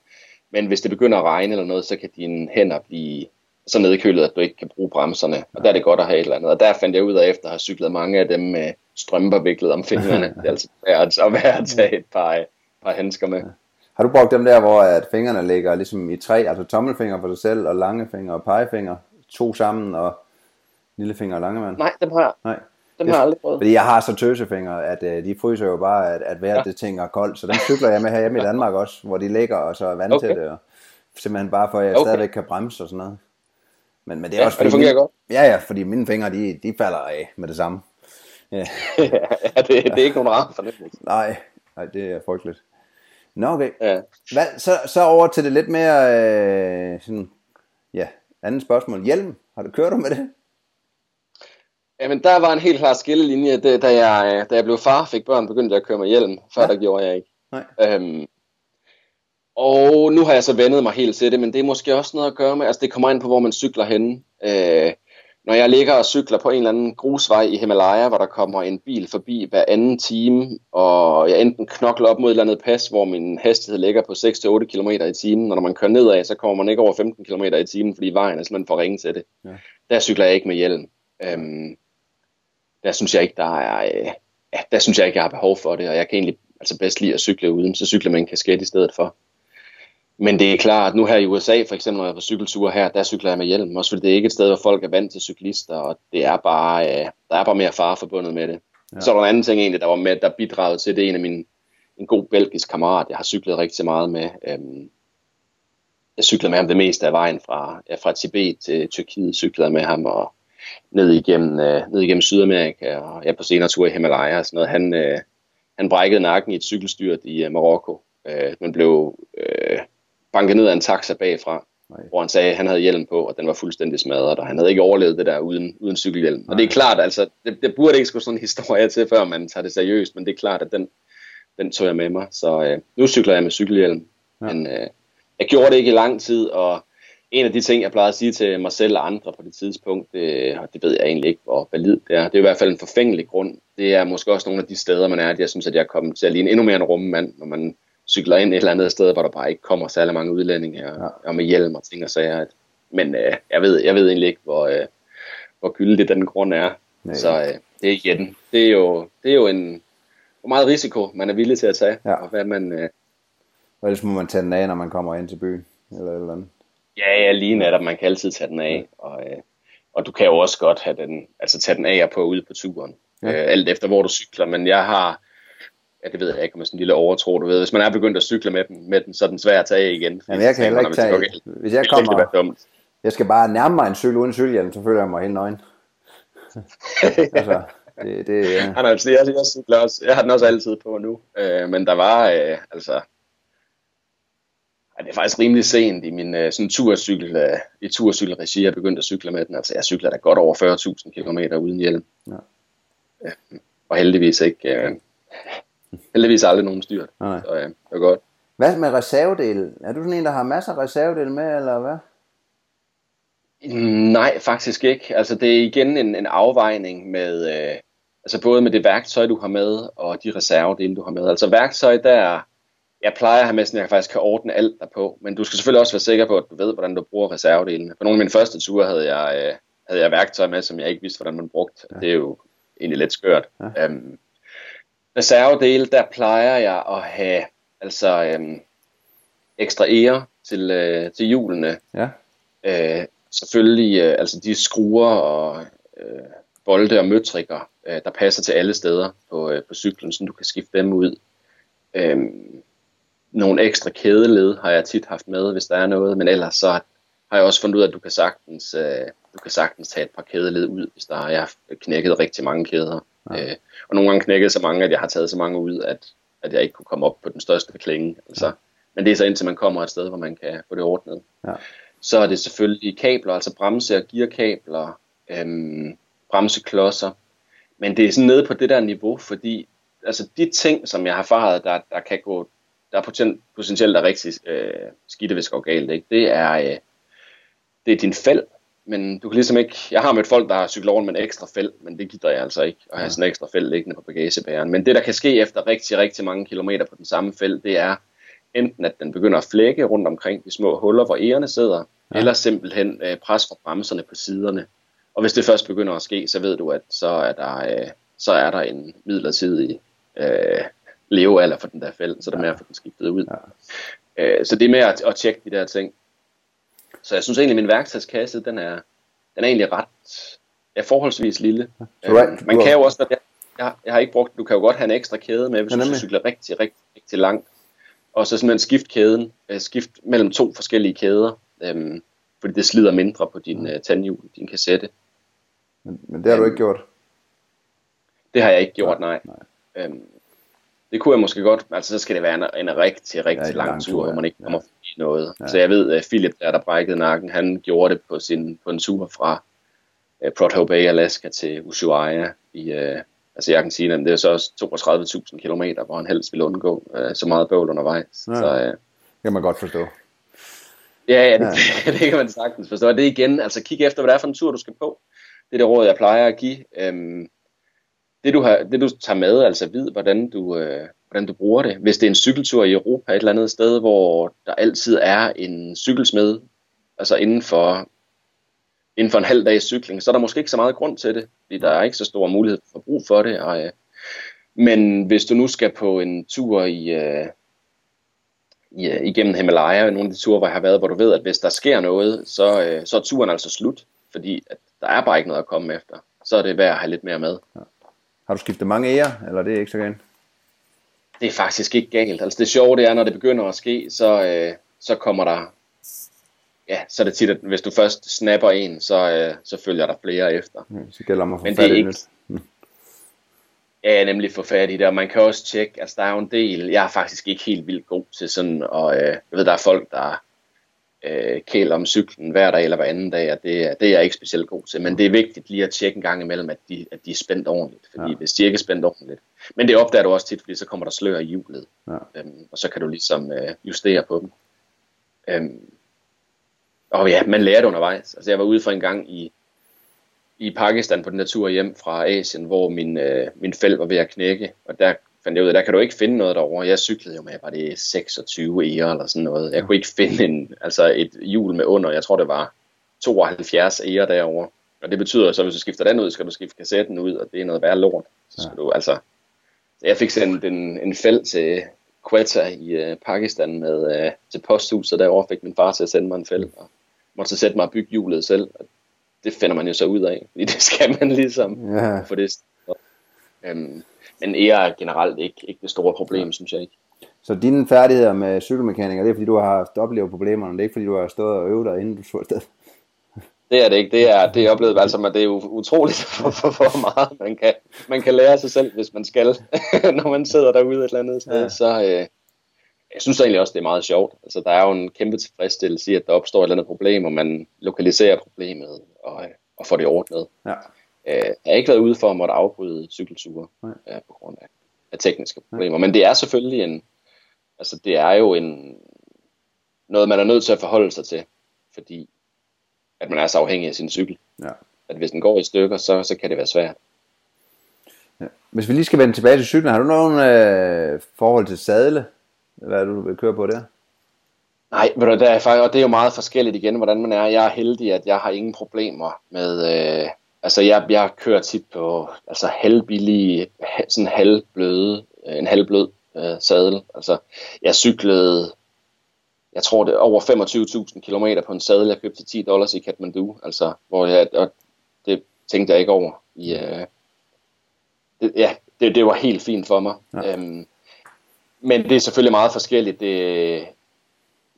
men hvis det begynder at regne eller noget, så kan dine hænder blive så nedkølet, at du ikke kan bruge bremserne. Og der er det godt at have et eller andet. Og der fandt jeg ud af, efter at have cyklet mange af dem med strømper viklet om fingrene, det er altså værd at, være at tage et par, par handsker med. Har du brugt dem der, hvor at fingrene ligger ligesom i tre, altså tommelfinger for sig selv, og langefinger og pegefinger, to sammen, og lillefinger og langemand? Nej, dem har jeg. Nej. Dem har jeg aldrig prøvet. Fordi jeg har så tøsefingre, at uh, de fryser jo bare, at, at vejret ja. det ting er koldt. Så dem cykler jeg med her hjemme i Danmark også, hvor de ligger og så er vandtætte. Okay. Og simpelthen bare for, at jeg okay. stadigvæk kan bremse og sådan noget. Men, men det er ja, også fordi, det fungerer mine, godt. Ja, ja, fordi mine fingre, de, de falder af med det samme. Ja, ja det, det er ikke nogen rar fornemmelse. Nej, nej, det er frygteligt. Nå, okay. Ja. Hvad, så, så over til det lidt mere, øh, sådan, ja, andet spørgsmål. Hjelm, har du kørt du med det? Jamen, der var en helt klar skillelinje, det, da, jeg, da jeg blev far, fik børn, begyndte jeg at køre med hjelm. Før ja. der gjorde jeg ikke. Nej. Øhm, og nu har jeg så vendet mig helt til det, men det er måske også noget at gøre med, altså det kommer ind på, hvor man cykler henne. Øh, når jeg ligger og cykler på en eller anden grusvej i Himalaya, hvor der kommer en bil forbi hver anden time, og jeg enten knokler op mod et eller andet pas, hvor min hastighed ligger på 6-8 km i timen, og når man kører nedad, så kommer man ikke over 15 km i timen, fordi vejen er simpelthen for ringe til det. Ja. Der cykler jeg ikke med hjelm. Øhm, der synes jeg ikke, der er, øh, ja, der synes jeg ikke, jeg har behov for det, og jeg kan egentlig altså bedst lide at cykle uden, så cykler man en kasket i stedet for. Men det er klart, at nu her i USA, for eksempel når jeg er på cykelture her, der cykler jeg med hjelm. Også fordi det er ikke et sted, hvor folk er vant til cyklister, og det er bare, øh, der er bare mere fare forbundet med det. Ja. Så er der en anden ting egentlig, der var med, der bidrog til, det er en af mine, en god belgisk kammerat, jeg har cyklet rigtig meget med. Øhm, jeg cyklede med ham det meste af vejen fra, ja, fra Tibet til Tyrkiet, cyklede med ham, og ned igennem, øh, ned igennem Sydamerika, og jeg på senere tur i Himalaya og sådan noget. Han, øh, han brækkede nakken i et cykelstyrt i øh, Marokko, øh, men blev øh, banket ned af en taxa bagfra, Nej. hvor han sagde, at han havde hjelm på, og den var fuldstændig smadret, og han havde ikke overlevet det der uden, uden cykelhjelm. Nej. Og det er klart, altså, det, det burde ikke skulle sådan en historie til, før man tager det seriøst, men det er klart, at den, den tog jeg med mig. Så øh, nu cykler jeg med cykelhjelm. Ja. Men øh, jeg gjorde det ikke i lang tid, og en af de ting, jeg plejede at sige til mig selv og andre på det tidspunkt, det, og det ved jeg egentlig ikke, hvor valid det er. Det er i hvert fald en forfængelig grund. Det er måske også nogle af de steder, man er, at jeg synes, at jeg er kommet til at ligne endnu mere en rummand, når man cykler ind et eller andet sted, hvor der bare ikke kommer særlig mange udlændinge og, ja. og med hjelm og ting og sager. Men øh, jeg, ved, jeg ved egentlig ikke, hvor, øh, hvor gyldig den grund er. Nej. Så øh, det er igen, det er jo, det er jo en, hvor meget risiko man er villig til at tage, ja. og hvad man... Øh, og ellers må man tage den af, når man kommer ind til byen, eller eller andet. Ja, ja, lige netop, man kan altid tage den af, og, øh, og du kan jo også godt have den, altså tage den af og på ud på turen, ja. øh, alt efter hvor du cykler, men jeg har, ja, det ved jeg ikke, om sådan en lille overtro, du ved. Hvis man er begyndt at cykle med den, med den så er den svær at tage igen. Jamen, jeg kan heller ikke tage, galt, hvis jeg kommer, det dumt. jeg skal bare nærme mig en cykel uden cykelhjelm, så føler jeg mig helt nøgen. altså, det, det, ja. Han altså, jeg, jeg, cykler også, jeg har den også altid på nu, øh, men der var, øh, altså, ja, det er faktisk rimelig sent i min øh, sådan turcykel, øh, i turcykelregi, jeg begyndte at cykle med den. Altså, jeg cykler da godt over 40.000 km uden hjelm. Ja. Ja, og heldigvis ikke, øh, heldigvis aldrig nogen styrt. Nej. Så ja, det er godt. Hvad med reservedele? Er du sådan en, der har masser af reservedele med, eller hvad? Nej, faktisk ikke. Altså det er igen en, en afvejning med, øh, altså både med det værktøj, du har med, og de reservedele, du har med. Altså værktøj, der, jeg plejer at have med sådan, at jeg faktisk kan ordne alt der på, men du skal selvfølgelig også være sikker på, at du ved, hvordan du bruger reservedelene. På nogle af mine første ture havde jeg, øh, havde jeg værktøj med, som jeg ikke vidste, hvordan man brugte. Ja. Det er jo egentlig lidt skørt. Ja. Um, reservedele, der plejer jeg at have altså øhm, ekstra ære til, øh, til hjulene. Ja. Øh, selvfølgelig øh, altså de skruer og øh, bolde og møtrikker, øh, der passer til alle steder på, øh, på cyklen, så du kan skifte dem ud. Øhm, nogle ekstra kædeled har jeg tit haft med, hvis der er noget, men ellers så har jeg også fundet ud af, at du kan sagtens, øh, du kan sagtens tage et par kædeled ud, hvis der er, jeg har knækket rigtig mange kæder. Ja. Øh, og nogle gange knækkede så mange, at jeg har taget så mange ud, at, at jeg ikke kunne komme op på den største klinge. Altså. Men det er så indtil man kommer et sted, hvor man kan få det ordnet. Ja. Så er det selvfølgelig kabler, altså bremse- og gearkabler, øhm, bremseklodser, Men det er sådan nede på det der niveau, fordi altså de ting, som jeg har erfaret, der, der kan gå, der er potent, potentielt er rigtig øh, skidte, hvis det går galt, ikke? det er, øh, det er din fæld, men du kan ligesom ikke, jeg har mødt folk, der har cyklet over med en ekstra fæld, men det gider jeg altså ikke, at have sådan en ekstra fæld liggende på bagagebæren. Men det, der kan ske efter rigtig, rigtig mange kilometer på den samme fæld, det er enten, at den begynder at flække rundt omkring de små huller, hvor ærerne sidder, ja. eller simpelthen øh, pres fra bremserne på siderne. Og hvis det først begynder at ske, så ved du, at så er der, øh, så er der en midlertidig øh, levealder for den der fæld, så det er med at få den skiftet ud. Ja. Øh, så det er med at, at tjekke de der ting. Så jeg synes egentlig, at min værktøjskasse, den er, den er egentlig ret er forholdsvis lille. Right. Man kan jo også, jeg, jeg, jeg har ikke brugt, du kan jo godt have en ekstra kæde med, hvis ja, du cykler rigtig, rigtig, rigtig langt. Og så simpelthen skift kæden, øh, skift mellem to forskellige kæder, øhm, fordi det slider mindre på din øh, tandhjul, din kassette. Men, men det har du ikke gjort? Det har jeg ikke gjort, nej. nej. Øhm, det kunne jeg måske godt, altså så skal det være en, en rigtig, rigtig ja, lang, lang tur, hvor man ikke kommer forbi noget. Ja. Så jeg ved, at Philip, der, der brækkede nakken, han gjorde det på, sin, på en tur fra uh, Prudhoe Bay, Alaska til Ushuaia i, uh, altså jeg kan sige, at det er så også 32.000 km, hvor han helst vil undgå uh, så meget bøvl undervejs. Ja. Så, uh, det kan man godt forstå. Ja, ja, det, ja. det kan man sagtens forstå. Det igen, altså kig efter, hvad det er for en tur, du skal på. Det er det råd, jeg plejer at give. Um, det du, har, det du tager med, altså vid, hvordan du, øh, hvordan du bruger det. Hvis det er en cykeltur i Europa et eller andet sted, hvor der altid er en cykelsmed, altså inden for, inden for en halv dags cykling, så er der måske ikke så meget grund til det, fordi der er ikke så stor mulighed for brug for det. Og, øh, men hvis du nu skal på en tur i, øh, i, øh, igennem Himalaya, nogle af de ture, hvor jeg har været, hvor du ved, at hvis der sker noget, så, øh, så er turen altså slut, fordi at der er bare ikke noget at komme efter. Så er det værd at have lidt mere med. Ja. Har du skiftet mange ære, eller det er ikke så galt? Det er faktisk ikke galt. Altså det sjove det er, når det begynder at ske, så, øh, så kommer der... Ja, så er det tit, at hvis du først snapper en, så, øh, så følger der flere efter. Ja, så gælder man for Men det er ikke... Mm. Ja, nemlig få fat i det, og man kan også tjekke, altså der er jo en del, jeg er faktisk ikke helt vildt god til sådan, og øh, jeg ved, der er folk, der øh, kæler om cyklen hver dag eller hver anden dag, og det, det er jeg ikke specielt god til. Men det er vigtigt lige at tjekke en gang imellem, at de, at de er spændt ordentligt. Fordi ja. hvis de ikke er spændt ordentligt. Men det opdager du også tit, fordi så kommer der slør i hjulet. Ja. Øhm, og så kan du ligesom øh, justere på dem. Øhm, og ja, man lærer det undervejs. Altså jeg var ude for en gang i, i Pakistan på den der tur hjem fra Asien, hvor min, øh, min fæld var ved at knække. Og der fandt jeg ud af, der kan du ikke finde noget derovre. Jeg cyklede jo med, var det 26 ere eller sådan noget. Jeg kunne ikke finde en, altså et hjul med under, jeg tror det var 72 ere derovre. Og det betyder så, hvis du skifter den ud, skal du skifte kassetten ud, og det er noget værre lort. Så skal ja. du altså... Jeg fik sendt en, en fæld til Quetta i uh, Pakistan med, uh, til posthuset, derovre fik min far til at sende mig en fæld, og måtte så sætte mig og bygge hjulet selv. Og det finder man jo så ud af, fordi det skal man ligesom ja. for det. Um, men ære er generelt ikke, ikke det store problem, ja. synes jeg ikke. Så dine færdigheder med cykelmekaniker, det er fordi du har haft oplevet problemerne, det er ikke fordi du har stået og øvet dig, inden du tog afsted? Det er det ikke. Det er, det er oplevet, altså, at det er utroligt, hvor, hvor meget man kan, man kan lære sig selv, hvis man skal, når man sidder derude et eller andet sted. Ja. Så øh, jeg synes egentlig også, det er meget sjovt. Altså, der er jo en kæmpe tilfredsstillelse i, at der opstår et eller andet problem, og man lokaliserer problemet og, øh, og får det ordnet. Ja. Øh, har ikke været ude for at måtte afbryde cykelture øh, på grund af, af tekniske problemer. Nej. Men det er selvfølgelig en, altså det er jo en, noget man er nødt til at forholde sig til, fordi at man er så afhængig af sin cykel. Ja. At hvis den går i stykker, så, så kan det være svært. Ja. Hvis vi lige skal vende tilbage til cyklen, har du nogen øh, forhold til sadle? Hvad er du vil køre på der? Nej, men det er, faktisk, og det er jo meget forskelligt igen, hvordan man er. Jeg er heldig, at jeg har ingen problemer med, øh, Altså, jeg, jeg kører tit på altså, halvbillige, sådan halvbløde, en halvblød øh, sadel. Altså, jeg cyklede, jeg tror det er over 25.000 km på en sadel, jeg købte til 10 dollars i Kathmandu. Altså, hvor jeg, og det tænkte jeg ikke over. I, øh, det, ja, det, det var helt fint for mig. Ja. Øhm, men det er selvfølgelig meget forskelligt det,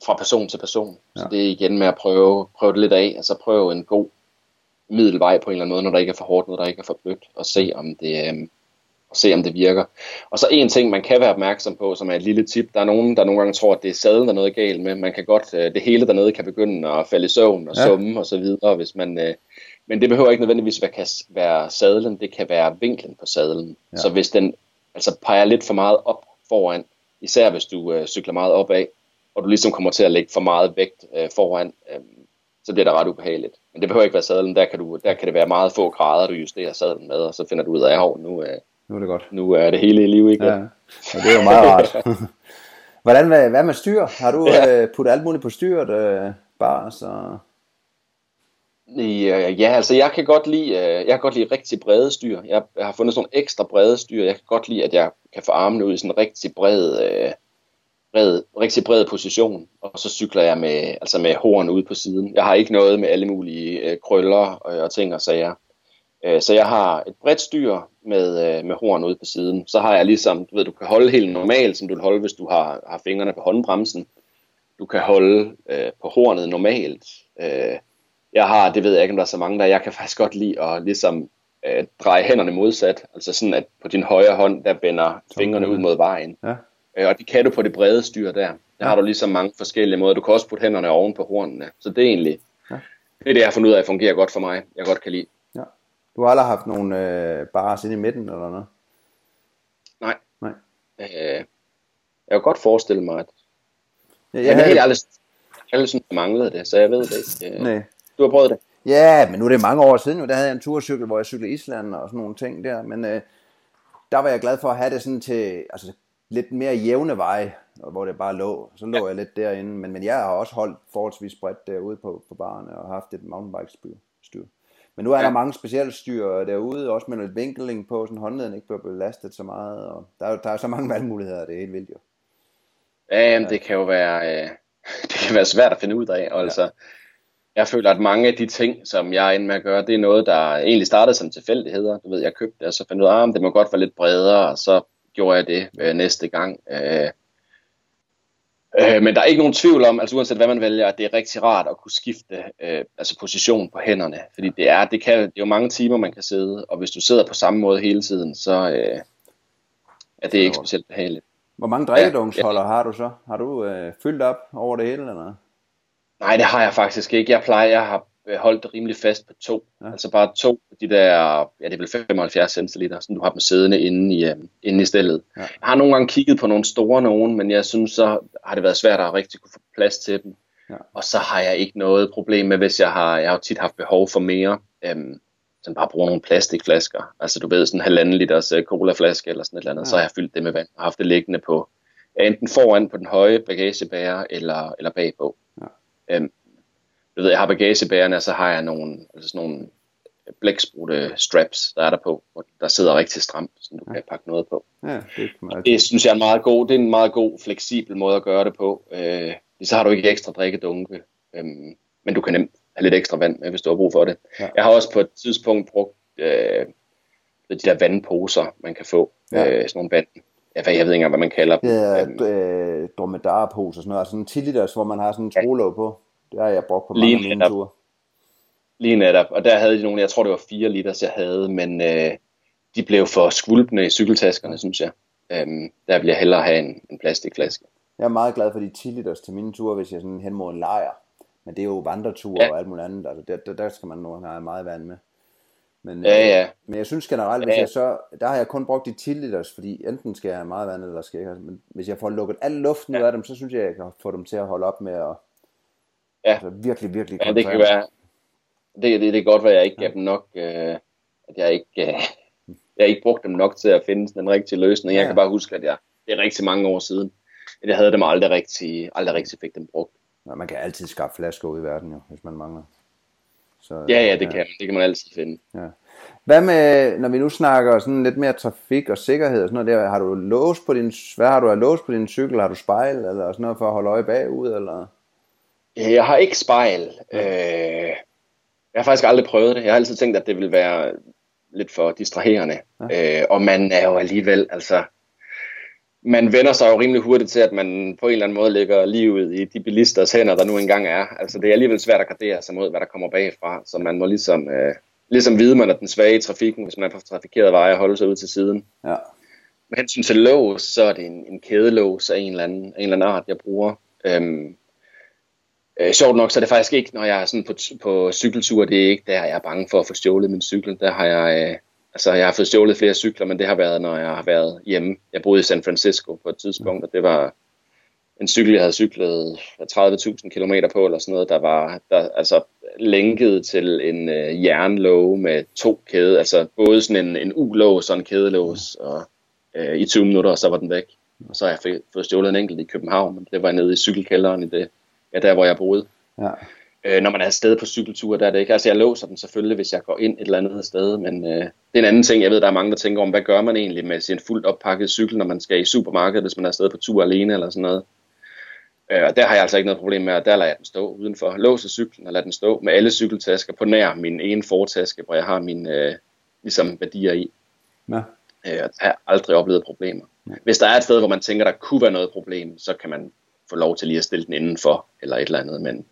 fra person til person. Ja. Så det er igen med at prøve, prøve det lidt af. Altså prøve en god middelvej på en eller anden måde, når der ikke er for hårdt, når der ikke er for blødt, og se om det, øh, og se om det virker. Og så en ting, man kan være opmærksom på, som er et lille tip. Der er nogen, der nogle gange tror, at det er sadlen, der er noget galt med. Man kan godt, øh, det hele dernede kan begynde at falde i søvn og ja. summe og så videre, hvis man, øh, Men det behøver ikke nødvendigvis være, være sadlen, det kan være vinklen på sadlen. Ja. Så hvis den altså peger lidt for meget op foran, især hvis du øh, cykler meget opad, og du ligesom kommer til at lægge for meget vægt øh, foran, øh, så bliver det ret ubehageligt. Men det behøver ikke være sadlen, der kan, du, der kan det være meget få grader, du justerer sadlen med, og så finder du ud af, at nu, øh, nu er det godt. Nu er det hele i liv igen. Ja, og det er jo meget rart. Hvordan, hvad, hvad med styr? Har du ja. øh, puttet alt muligt på styret? Øh, bare så... Ja, ja, altså jeg kan godt lide, øh, jeg kan godt lide rigtig brede styr. Jeg har fundet sådan nogle ekstra brede styr. Jeg kan godt lide, at jeg kan få armene ud i sådan en rigtig bred, øh, bred, rigtig bred position. Og så cykler jeg med, altså med horn ude på siden. Jeg har ikke noget med alle mulige øh, krøller og, og ting og sager. Øh, så jeg har et bredt styr med, øh, med horn ude på siden. Så har jeg ligesom, du ved, du kan holde helt normalt, som du vil holde, hvis du har, har fingrene på håndbremsen. Du kan holde øh, på hornet normalt. Øh, jeg har, det ved jeg ikke, om der er så mange der, jeg kan faktisk godt lide at ligesom øh, dreje hænderne modsat. Altså sådan, at på din højre hånd, der vender fingrene ud mod vejen. Ja. Øh, og det kan du på det brede styr der. Der ja. har du ligesom mange forskellige måder. Du kan også putte hænderne oven på hornene. Så det er egentlig, ja. det er det, jeg har fundet ud af, at fungerer godt for mig. Jeg godt kan lide. Du har aldrig haft nogle øh, bars inde i midten eller noget? Nej. Nej. Øh, jeg kan godt forestille mig, at... Ja, jeg, jeg havde... helt aldrig, aldrig jeg manglede det, så jeg ved det ikke. Øh, Nej. Du har prøvet det? Ja, men nu er det mange år siden, jo. der havde jeg en turcykel, hvor jeg cyklede Island og sådan nogle ting der, men øh, der var jeg glad for at have det sådan til altså, lidt mere jævne veje, hvor det bare lå. Så lå ja. jeg lidt derinde, men, men jeg har også holdt forholdsvis bredt derude på, på barne og haft et mountainbike-styr. Men nu er ja. der mange specielle styr derude, også med noget vinkling på, så håndleden ikke bliver belastet så meget. Og der, er, der er så mange valgmuligheder, det er helt vildt jo. Ja, jamen, det kan jo være, øh, det kan være svært at finde ud af. Og ja. altså, jeg føler, at mange af de ting, som jeg er inde med at gøre, det er noget, der egentlig startede som tilfældigheder. Du ved, jeg købte det, og så fandt ud af, at ah, det må godt være lidt bredere, og så gjorde jeg det øh, næste gang. Øh, Øh, men der er ikke nogen tvivl om, altså uanset hvad man vælger, at det er rigtig rart at kunne skifte øh, altså position på hænderne. Fordi det er, det, kan, det er jo mange timer, man kan sidde, og hvis du sidder på samme måde hele tiden, så øh, er det ikke specielt behageligt. Hvor mange drikkedungsholder ja, ja. har du så? Har du øh, fyldt op over det hele, eller Nej, det har jeg faktisk ikke. Jeg plejer, jeg har holdt det rimelig fast på to. Ja. Altså bare to af de der, ja det er vel 75 centiliter, som du har dem siddende inde i, uh, inde i stillet. Ja. Jeg har nogle gange kigget på nogle store nogen, men jeg synes så har det været svært at rigtig kunne få plads til dem. Ja. Og så har jeg ikke noget problem med, hvis jeg har, jeg har tit haft behov for mere, øhm, så bare bruge nogle plastikflasker. Altså du ved, sådan en halvanden liters uh, colaflaske eller sådan et eller andet, ja. så har jeg fyldt det med vand og haft det liggende på, enten foran på den høje bagagebærer eller, eller bagpå. Ja. Øhm, du ved, jeg har bagagebærerne, og så har jeg nogle, altså sådan nogle blæksprutte straps, der er der på, hvor der sidder rigtig stramt, så du ja. kan pakke noget på. Ja, det, er det synes jeg er en meget god, det er en meget god, fleksibel måde at gøre det på. Øh, så har du ikke ekstra drikkedunke, øh, men du kan nemt have lidt ekstra vand med, hvis du har brug for det. Ja. Jeg har også på et tidspunkt brugt øh, de der vandposer, man kan få, ja. øh, sådan nogle vand. Jeg, jeg ved ikke engang, hvad man kalder dem. Ja, øh, dromedarposer, sådan noget, altså sådan en 10 liters, hvor man har sådan en trolov på. Det har jeg brugt på mange af mine ture. Lige netop. Og der havde de nogle, jeg tror det var 4 liter, jeg havde, men øh, de blev for skvulpende i cykeltaskerne, synes jeg. Øhm, der vil jeg hellere have en, en plastikflaske. Jeg er meget glad for de 10 liters til mine ture, hvis jeg sådan hen mod en lejr. Men det er jo vandreture ja. og alt muligt andet. Altså, der, der, der skal man nu have meget vand med. Men, ja, ja. Øh, men jeg synes generelt, hvis ja. jeg så, der har jeg kun brugt de 10 liters, fordi enten skal jeg have meget vand, eller skal jeg have, men hvis jeg får lukket al luften ja. ud af dem, så synes jeg, jeg kan få dem til at holde op med at, Ja. Altså virkelig, virkelig ja, det kan være. Det, det, det er godt, at jeg ikke gav dem nok, øh, at jeg ikke, øh, jeg ikke brugt dem nok til at finde den rigtige løsning. Jeg ja. kan bare huske, at jeg, det er rigtig mange år siden, at jeg havde dem aldrig rigtig, aldrig rigtig fik dem brugt. Ja, man kan altid skaffe flasker ud i verden, jo, hvis man mangler. Så, ja, ja, det ja. kan man. Det kan man altid finde. Ja. Hvad med, når vi nu snakker sådan lidt mere trafik og sikkerhed og sådan noget der, har du lås på din, hvad har du af lås på din cykel? Har du spejl eller sådan noget for at holde øje bagud, eller? Jeg har ikke spejl. Øh, jeg har faktisk aldrig prøvet det. Jeg har altid tænkt, at det ville være lidt for distraherende. Ja. Øh, og man er jo alligevel, altså, man vender sig jo rimelig hurtigt til, at man på en eller anden måde lægger livet i de bilisters hænder, der nu engang er. Altså, det er alligevel svært at gardere sig mod, hvad der kommer bagfra. Så man må ligesom, øh, ligesom vide, man er den svage i trafikken, hvis man er på trafikeret veje og holde sig ud til siden. Ja. Med hensyn til lås, så er det en, en kædelås af en eller anden, en eller anden art, jeg bruger. Øhm, Øh, sjovt nok, så er det faktisk ikke, når jeg er sådan på, på cykeltur, det er ikke der, jeg er bange for at få stjålet min cykel. Der har jeg, øh, altså jeg har fået stjålet flere cykler, men det har været, når jeg har været hjemme. Jeg boede i San Francisco på et tidspunkt, og det var en cykel, jeg havde cyklet 30.000 km på, eller sådan noget, der var der, altså lænket til en øh, jernlåge med to kæde, altså både sådan en, en U-lås og en kædelås, og øh, i 20 minutter, og så var den væk. Og så har jeg fået stjålet en enkelt i København, men det var nede i cykelkælderen i det, ja, der hvor jeg boede. Ja. Øh, når man er afsted på cykeltur, der er det ikke. Altså jeg låser den selvfølgelig, hvis jeg går ind et eller andet sted, men øh, det er en anden ting. Jeg ved, der er mange, der tænker om, hvad gør man egentlig med sin fuldt oppakket cykel, når man skal i supermarkedet, hvis man er afsted på tur alene eller sådan noget. Øh, og der har jeg altså ikke noget problem med, at der lader jeg den stå udenfor. Låser cyklen og lader den stå med alle cykeltasker på nær min ene fortaske, hvor jeg har mine øh, ligesom værdier i. Ja. Øh, jeg har aldrig oplevet problemer. Ja. Hvis der er et sted, hvor man tænker, der kunne være noget problem, så kan man få lov til lige at stille den indenfor, eller et eller andet. Men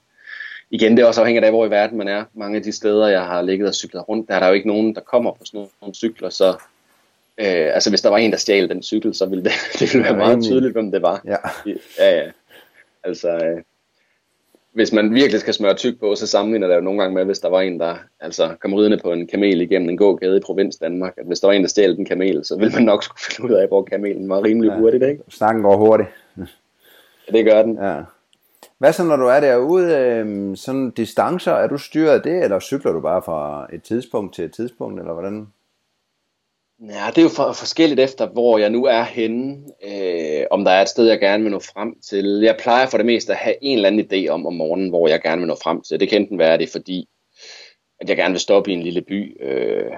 igen, det er også afhængigt af, hvor i verden man er. Mange af de steder, jeg har ligget og cyklet rundt, der er der jo ikke nogen, der kommer på sådan nogle cykler, så øh, altså hvis der var en, der stjal den cykel, så ville det, det ville være meget tydeligt, hvem det var. Ja. Ja, ja. Altså, øh, hvis man virkelig skal smøre tyk på, så sammenligner det jo nogle gange med, hvis der var en, der altså, kom ridende på en kamel igennem en gågade i provins Danmark, at hvis der var en, der stjal den kamel, så ville man nok skulle finde ud af, hvor kamelen var rimelig ja, hurtigt, ikke? Snakken går hurtigt. Det gør den. Ja. Hvad så, når du er derude, øh, sådan distancer, er du styret af det, eller cykler du bare fra et tidspunkt til et tidspunkt, eller hvordan? Ja, det er jo for, forskelligt efter, hvor jeg nu er henne. Øh, om der er et sted, jeg gerne vil nå frem til. Jeg plejer for det meste at have en eller anden idé om om morgenen, hvor jeg gerne vil nå frem til. Det kan enten være det, fordi at jeg gerne vil stoppe i en lille by. Øh,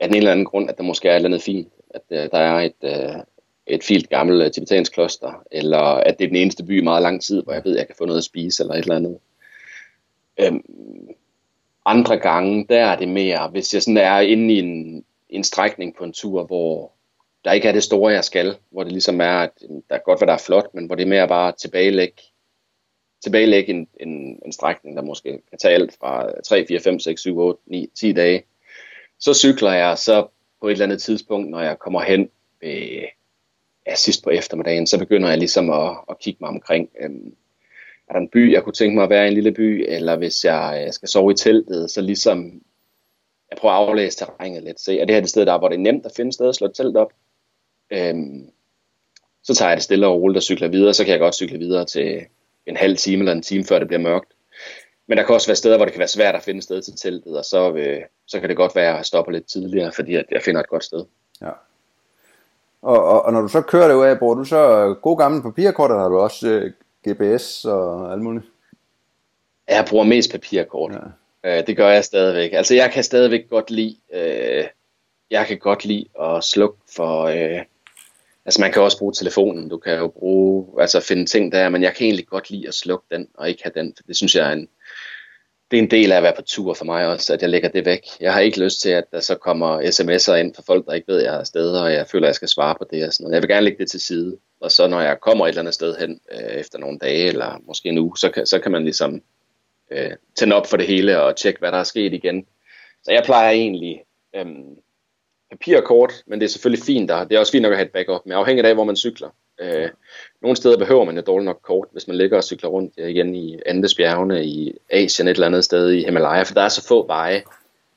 af den en eller anden grund, at der måske er et eller andet fint. At øh, der er et, øh, et fint gammelt øh, tibetansk kloster. Eller at det er den eneste by i meget lang tid, hvor jeg ved, at jeg kan få noget at spise eller et eller andet. Øhm, andre gange, der er det mere, hvis jeg sådan er inde i en, en strækning på en tur, hvor der ikke er det store, jeg skal, hvor det ligesom er, at øhm, der er godt, hvad der er flot, men hvor det er mere bare tilbagelæg, tilbagelæg en, en, en strækning, der måske kan tage alt fra 3, 4, 5, 6, 7, 8, 9, 10 dage. Så cykler jeg så på et eller andet tidspunkt, når jeg kommer hen ved, ja, sidst på eftermiddagen, så begynder jeg ligesom at, at kigge mig omkring. Øh, er der en by, jeg kunne tænke mig at være i en lille by, eller hvis øh, jeg skal sove i teltet, så ligesom jeg prøver at aflæse terrænet lidt, se, er det her det sted, der hvor det er nemt at finde sted at slå et telt op? Øhm, så tager jeg det stille og roligt og cykler videre, så kan jeg godt cykle videre til en halv time eller en time, før det bliver mørkt. Men der kan også være steder, hvor det kan være svært at finde sted til teltet, og så, øh, så kan det godt være, at jeg stopper lidt tidligere, fordi at jeg finder et godt sted. Ja. Og, og, og når du så kører det af, bruger du så god gammel papirkort, eller har du også øh, GPS og alt muligt? Jeg bruger mest papirkort. Ja. Øh, det gør jeg stadigvæk. Altså jeg kan stadigvæk godt lide, øh, jeg kan godt lide at slukke for, øh, altså man kan også bruge telefonen, du kan jo bruge, altså finde ting der, men jeg kan egentlig godt lide at slukke den, og ikke have den, for det synes jeg er en, det er en del af at være på tur for mig også, at jeg lægger det væk. Jeg har ikke lyst til, at der så kommer sms'er ind fra folk, der ikke ved, at jeg er afsted, og jeg føler, at jeg skal svare på det og sådan noget. Jeg vil gerne lægge det til side, og så når jeg kommer et eller andet sted hen øh, efter nogle dage, eller måske en uge, så kan, så kan man ligesom øh, tænde op for det hele og tjekke, hvad der er sket igen. Så jeg plejer egentlig øhm, papirkort, men det er selvfølgelig fint, der. det er også fint nok at have et backup, men afhængigt af, hvor man cykler. Øh, nogle steder behøver man et dårligt nok kort, hvis man ligger og cykler rundt igen i Andesbjergene, i Asien, et eller andet sted i Himalaya, for der er så få veje.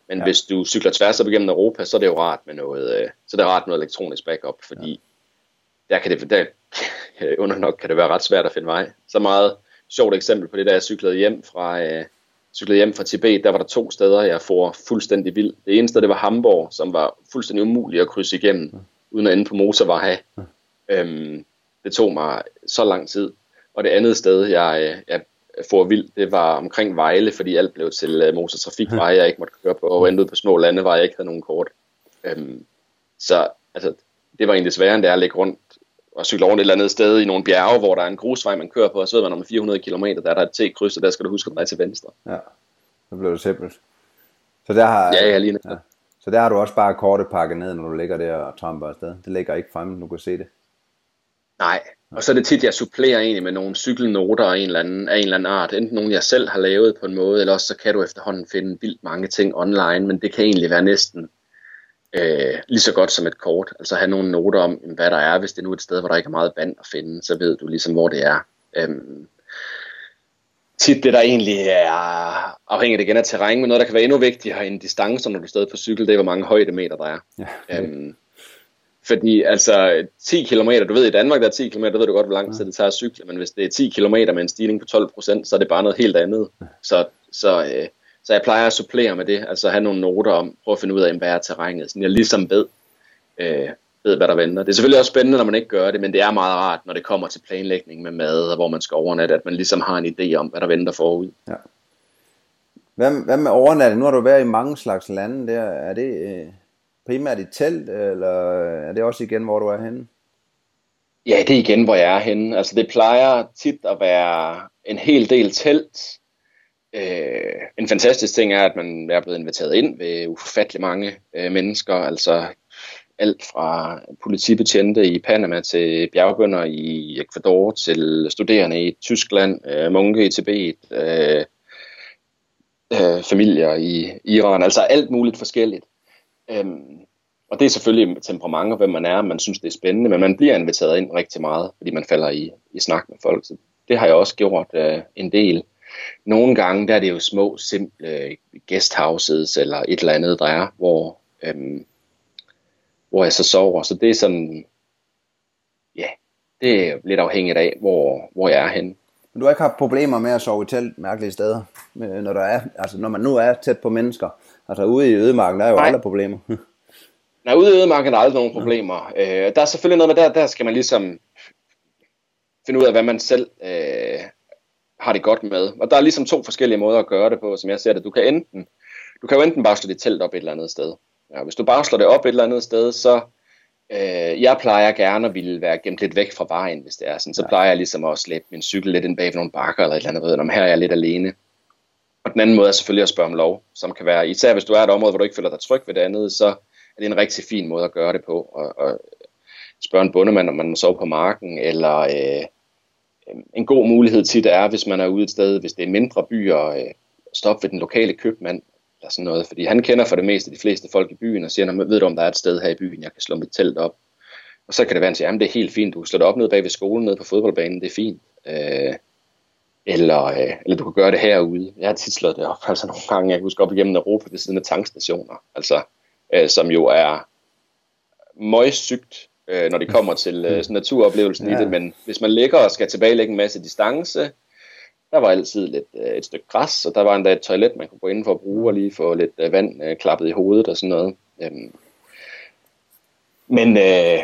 Men ja. hvis du cykler tværs op igennem Europa, så er det jo rart med noget, øh, så er det rart med noget elektronisk backup, fordi ja. der kan det, der, under nok kan det være ret svært at finde vej. Så meget sjovt eksempel på det, da jeg cyklede hjem fra, øh, cyklede hjem fra Tibet, der var der to steder, jeg får fuldstændig vild. Det ene sted, det var Hamburg, som var fuldstændig umuligt at krydse igennem, uden at ende på motorvej. Ja. Øhm, det tog mig så lang tid. Og det andet sted, jeg, jeg får vild, det var omkring Vejle, fordi alt blev til uh, motortrafikveje, jeg ikke måtte køre på, og endte ud på små landeveje, jeg ikke havde nogen kort. Øhm, så altså, det var egentlig sværere, end det er at lægge rundt og cykle rundt et eller andet sted i nogle bjerge, hvor der er en grusvej, man kører på, og så ved man om 400 km, der er der et T-kryds, og der skal du huske at dreje til venstre. Ja, så bliver det simpelt. Så der har, ja, ja, lige ja. Så der har du også bare kortet pakket ned, når du ligger der og tramper afsted. Det ligger ikke fremme, du kan se det. Nej, og så er det tit, jeg supplerer egentlig med nogle cykelnoter af en, eller anden, af en eller anden art. Enten nogle, jeg selv har lavet på en måde, eller også så kan du efterhånden finde vildt mange ting online, men det kan egentlig være næsten øh, lige så godt som et kort. Altså have nogle noter om, hvad der er, hvis det er nu et sted, hvor der ikke er meget vand at finde, så ved du ligesom, hvor det er. Øhm, tit det, der egentlig er afhængigt igen af terræn, men noget, der kan være endnu vigtigere end distance, når du står på cykel, det er, hvor mange højdemeter der er. Ja, øhm, fordi altså 10 km, du ved i Danmark der er 10 km, du ved du godt, hvor lang tid det tager at cykle, men hvis det er 10 km med en stigning på 12% så er det bare noget helt andet. Så, så, øh, så jeg plejer at supplere med det, altså have nogle noter om, prøve at finde ud af, hvad er terrænet, så jeg ligesom ved, øh, ved, hvad der venter. Det er selvfølgelig også spændende, når man ikke gør det, men det er meget rart, når det kommer til planlægning med mad, og hvor man skal overnatte, at man ligesom har en idé om, hvad der venter forud. Ja. Hvad, hvad med overnatning? Nu har du været i mange slags lande der. Er det øh, primært i telt, eller er det også igen, hvor du er henne? Ja, det er igen, hvor jeg er henne. Altså det plejer tit at være en hel del telt. Øh, en fantastisk ting er, at man er blevet inviteret ind ved ufattelig mange øh, mennesker. Altså alt fra politibetjente i Panama til bjergbønder i Ecuador til studerende i Tyskland, øh, munke i Tibet, øh, øh, familier i Iran, altså alt muligt forskelligt. Øhm, og det er selvfølgelig temperament og hvem man er, man synes det er spændende, men man bliver inviteret ind rigtig meget, fordi man falder i, i snak med folk. Så det har jeg også gjort øh, en del. Nogle gange der er det jo små, simple øh, guesthouses eller et eller andet, der er, hvor, øhm, hvor jeg så sover. Så det er sådan, ja, det er lidt afhængigt af, hvor, hvor jeg er henne. Men du har ikke haft problemer med at sove i telt mærkelige steder, når, der er, altså når man nu er tæt på mennesker? Altså ude i ødemarken, der er jo Nej. alle problemer. Nej, ude i ødemarken er der aldrig nogen problemer. Ja. Øh, der er selvfølgelig noget med, der, der skal man ligesom finde ud af, hvad man selv øh, har det godt med. Og der er ligesom to forskellige måder at gøre det på, som jeg ser det. Du kan enten, du kan jo enten bare slå dit telt op et eller andet sted. Ja, hvis du bare slår det op et eller andet sted, så øh, jeg plejer gerne at ville være gemt lidt væk fra vejen, hvis det er sådan. Så ja. plejer jeg ligesom at slæbe min cykel lidt ind bag nogle bakker eller et eller andet, ved, om her er jeg lidt alene. Og den anden måde er selvfølgelig at spørge om lov, som kan være, især hvis du er et område, hvor du ikke føler dig tryg ved det andet, så er det en rigtig fin måde at gøre det på. Og, og spørge en bondemand, om man må sove på marken, eller øh, en god mulighed tit er, hvis man er ude et sted, hvis det er mindre byer, øh, stoppe ved den lokale købmand, eller sådan noget, fordi han kender for det meste de fleste folk i byen, og siger, ved du, om der er et sted her i byen, jeg kan slå mit telt op. Og så kan det være, at han siger, det er helt fint, du kan slå det op nede bag ved skolen, nede på fodboldbanen, det er fint. Øh, eller, øh, eller du kan gøre det herude. Jeg har tit slået det op, altså nogle gange, jeg kan huske op igennem Europa ved siden af tankstationer, altså, øh, som jo er møgsygt, øh, når det kommer til øh, sådan naturoplevelsen ja. i det, men hvis man ligger og skal tilbagelægge en masse distance, der var altid lidt, øh, et stykke græs, og der var endda et toilet, man kunne gå ind for at bruge og lige få lidt øh, vand øh, klappet i hovedet og sådan noget. Øhm, men øh,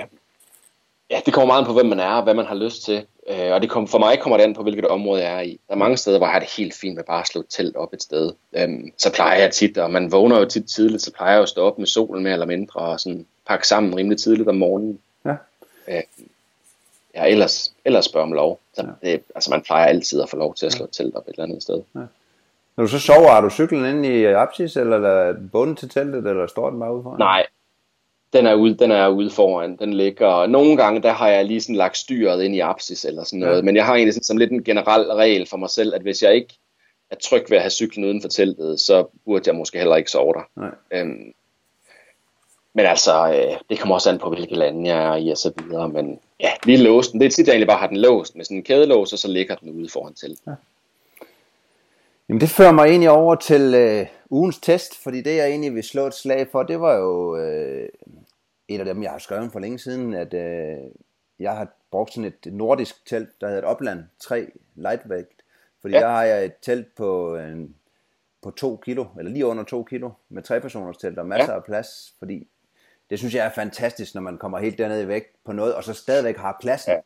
ja, det kommer meget på, hvem man er og hvad man har lyst til. Øh, og det kom, for mig kommer det an på, hvilket område jeg er i. Der er mange steder, hvor jeg har det helt fint med bare at slå telt op et sted. Øhm, så plejer jeg tit, og man vågner jo tit tidligt, så plejer jeg at stå op med solen mere eller mindre og sådan pakke sammen rimelig tidligt om morgenen. Ja. Øh, ja, ellers, ellers spørger om lov. Så ja. det, altså man plejer altid at få lov til at slå et telt op et eller andet sted. Ja. Når du så sover, har du cyklen inde i apsis, eller er bunden til teltet, eller står den bare ude foran? Nej, den er ude, den er ude foran. Den ligger, nogle gange, der har jeg lige sådan lagt styret ind i apsis eller sådan noget. Ja. Men jeg har egentlig sådan, som lidt en generel regel for mig selv, at hvis jeg ikke er tryg ved at have cyklen uden for teltet, så burde jeg måske heller ikke sove der. Nej. Øhm, men altså, øh, det kommer også an på, hvilke lande jeg er i og så videre. Men ja, lige låsen. Det er tit, jeg egentlig bare har den låst med sådan en kædelås, og så ligger den ude foran teltet. Ja. Jamen det fører mig egentlig over til øh, ugens test, fordi det jeg egentlig vil slå et slag for, det var jo øh, et af dem, jeg har skrevet for længe siden, at øh, jeg har brugt sådan et nordisk telt, der hedder et Opland 3 Lightweight, fordi ja. der har jeg et telt på, øh, på 2 kilo, eller lige under 2 kilo, med tre personers telt og masser ja. af plads, fordi det synes jeg er fantastisk, når man kommer helt dernede i vægt på noget, og så stadigvæk har pladsen. Ja.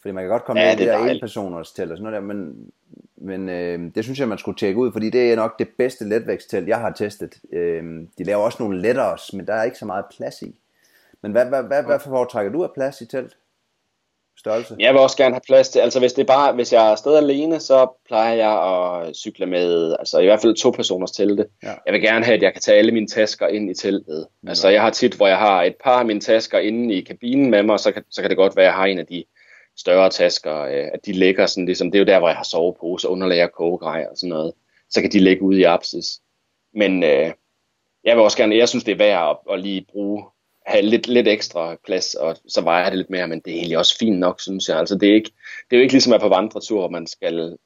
Fordi man kan godt komme ja, ned i det der en personers telt og sådan noget der, men, men øh, det synes jeg, man skulle tjekke ud, fordi det er nok det bedste letvægtstelt, jeg har testet. Øh, de laver også nogle lettere, men der er ikke så meget plads i. Men hvad, hvad, hvad, hvad foretrækker du af plads i telt? Størrelse? Jeg vil også gerne have plads til, altså hvis det er bare, hvis jeg er afsted alene, så plejer jeg at cykle med, altså i hvert fald to personers telte. Ja. Jeg vil gerne have, at jeg kan tage alle mine tasker ind i teltet. Ja. Altså jeg har tit, hvor jeg har et par af mine tasker inde i kabinen med mig, så kan, så kan det godt være, at jeg har en af de større tasker, øh, at de ligger sådan ligesom, det er jo der, hvor jeg har sovepose, underlag og kogegrej og sådan noget. Så kan de ligge ude i apsis. Men øh, jeg vil også gerne, jeg synes det er værd at, at lige bruge, have lidt, lidt ekstra plads, og så vejer det lidt mere, men det er egentlig også fint nok, synes jeg. Altså det er, ikke, det er jo ikke ligesom at på vandretur, hvor man skal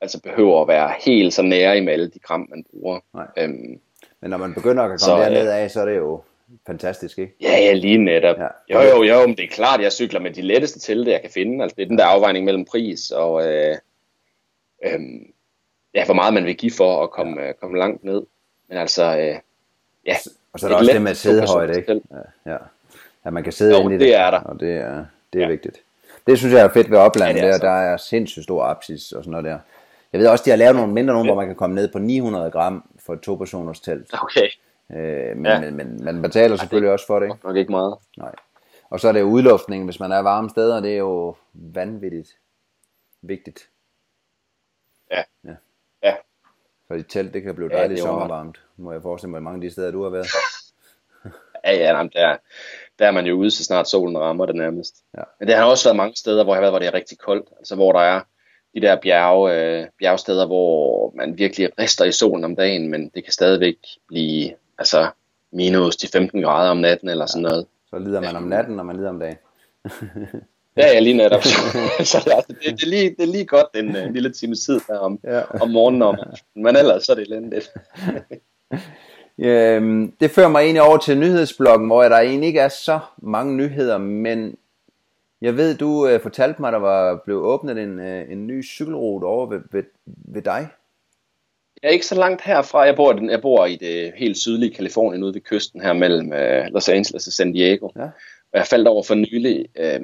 altså behøver at være helt så nære med alle de kram, man bruger. Nej. Øhm, Men når man begynder at komme så, derned af, så er det jo fantastisk, ikke? Ja, ja, lige netop. Ja. Jo, jo, jo, men det er klart, jeg cykler med de letteste telte, jeg kan finde. Altså, det er den der afvejning mellem pris og, øh, øh, ja, hvor meget man vil give for at komme, ja. øh, komme langt ned. Men altså, øh, ja. Og så er der også det med sædehøjde, ikke? Ja, ja. ja, man kan sidde jo, inde i det. det er der. Og det er, det er ja. vigtigt. Det synes jeg er fedt ved oplandet, ja, der, der er sindssygt stor apsis og sådan noget der. Jeg ved også, de har lavet nogle mindre nogle, ja. hvor man kan komme ned på 900 gram for et to personers telt. Okay. Øh, men, ja. men, men, man betaler selvfølgelig ja, det også for det. Ikke? Nok ikke meget. Nej. Og så er det udluftning, hvis man er varme steder, det er jo vanvittigt vigtigt. Ja. Ja. For i telt, det kan blive dejligt ja, sommervarmt, må jeg forestille mig, mange af de steder, du har været. ja, ja, jamen, der, der er man jo ude, så snart solen rammer det nærmest. Ja. Men det har også været mange steder, hvor jeg har været, hvor det er rigtig koldt. Altså hvor der er de der bjerge, øh, bjergsteder, hvor man virkelig rister i solen om dagen, men det kan stadigvæk blive altså, minus de 15 grader om natten eller sådan noget. Så lider man om natten, og man lider om dagen. ja, ja, lige netop. så det, altså, det, det, er lige, det er lige godt en, en lille time tid der om, ja. om morgenen, om, men ellers så er det elendigt. Øhm, det fører mig egentlig over til nyhedsbloggen, hvor der egentlig ikke er så mange nyheder, men jeg ved, du øh, fortalte mig, der var blevet åbnet en, øh, en ny cykelrute over ved, ved, ved dig. Jeg er ikke så langt herfra. Jeg bor, jeg bor i det helt sydlige Kalifornien, ude ved kysten her mellem øh, Los Angeles og San Diego. Ja. Og jeg faldt over for nylig øh,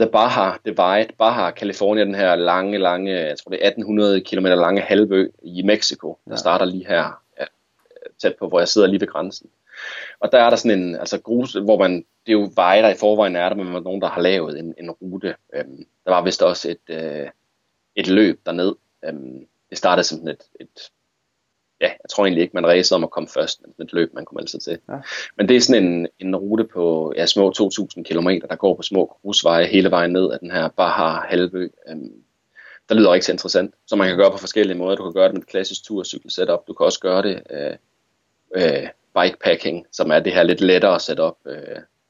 The Baja Divide. Baja, California, den her lange, lange, jeg tror det er 1800 km lange halvø i Mexico, der ja. starter lige her tæt på, hvor jeg sidder lige ved grænsen. Og der er der sådan en altså grus, hvor man, det er jo veje, der i forvejen er der, men nogen, der har lavet en, en rute. Øhm, der var vist også et, øh, et løb derned. Øhm, det startede som et, et, ja, jeg tror egentlig ikke, man racede om at komme først, men et løb, man kunne melde sig til. Ja. Men det er sådan en, en rute på ja, små 2.000 km, der går på små grusveje hele vejen ned af den her Baja halvø. Øhm, der lyder rigtig interessant, så man kan gøre på forskellige måder. Du kan gøre det med et klassisk turcykel setup. Du kan også gøre det øh, øh, bikepacking, som er det her lidt lettere setup, øh,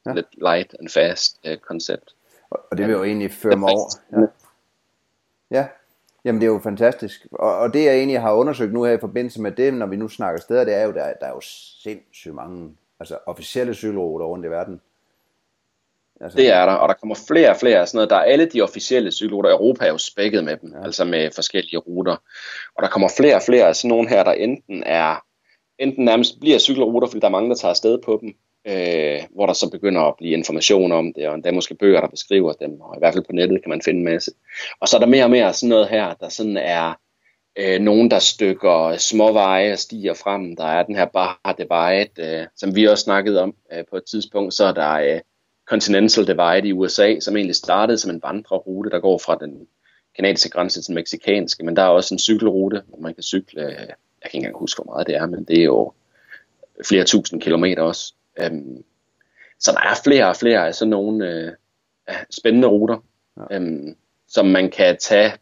ja. lidt light and fast øh, koncept. Og det vil jo egentlig føre mig over. Ja. ja, jamen det er jo fantastisk. Og, og det jeg egentlig har undersøgt nu her i forbindelse med det, når vi nu snakker steder, det er jo, der, der er jo sindssygt mange altså officielle cykelruter rundt i verden. Altså, det er der, og der kommer flere og flere sådan noget. Der er alle de officielle cykelruter. Europa er jo spækket med dem, ja. altså med forskellige ruter. Og der kommer flere og flere af sådan nogle her, der enten er enten nærmest bliver cykelruter, fordi der er mange, der tager afsted på dem, øh, hvor der så begynder at blive information om det, og endda måske bøger, der beskriver dem, og i hvert fald på nettet kan man finde en masse. Og så er der mere og mere sådan noget her, der sådan er øh, nogen, der stykker små veje og stiger frem. Der er den her Baja Divide, øh, som vi også snakkede om øh, på et tidspunkt, så er der øh, Continental Divide i USA, som egentlig startede som en vandrerute, der går fra den kanadiske grænse til den meksikanske, men der er også en cykelrute, hvor man kan cykle øh, jeg kan ikke engang huske, hvor meget det er, men det er jo flere tusind kilometer også. Um, så der er flere og flere af sådan nogle uh, spændende ruter, ja. um, som man kan tage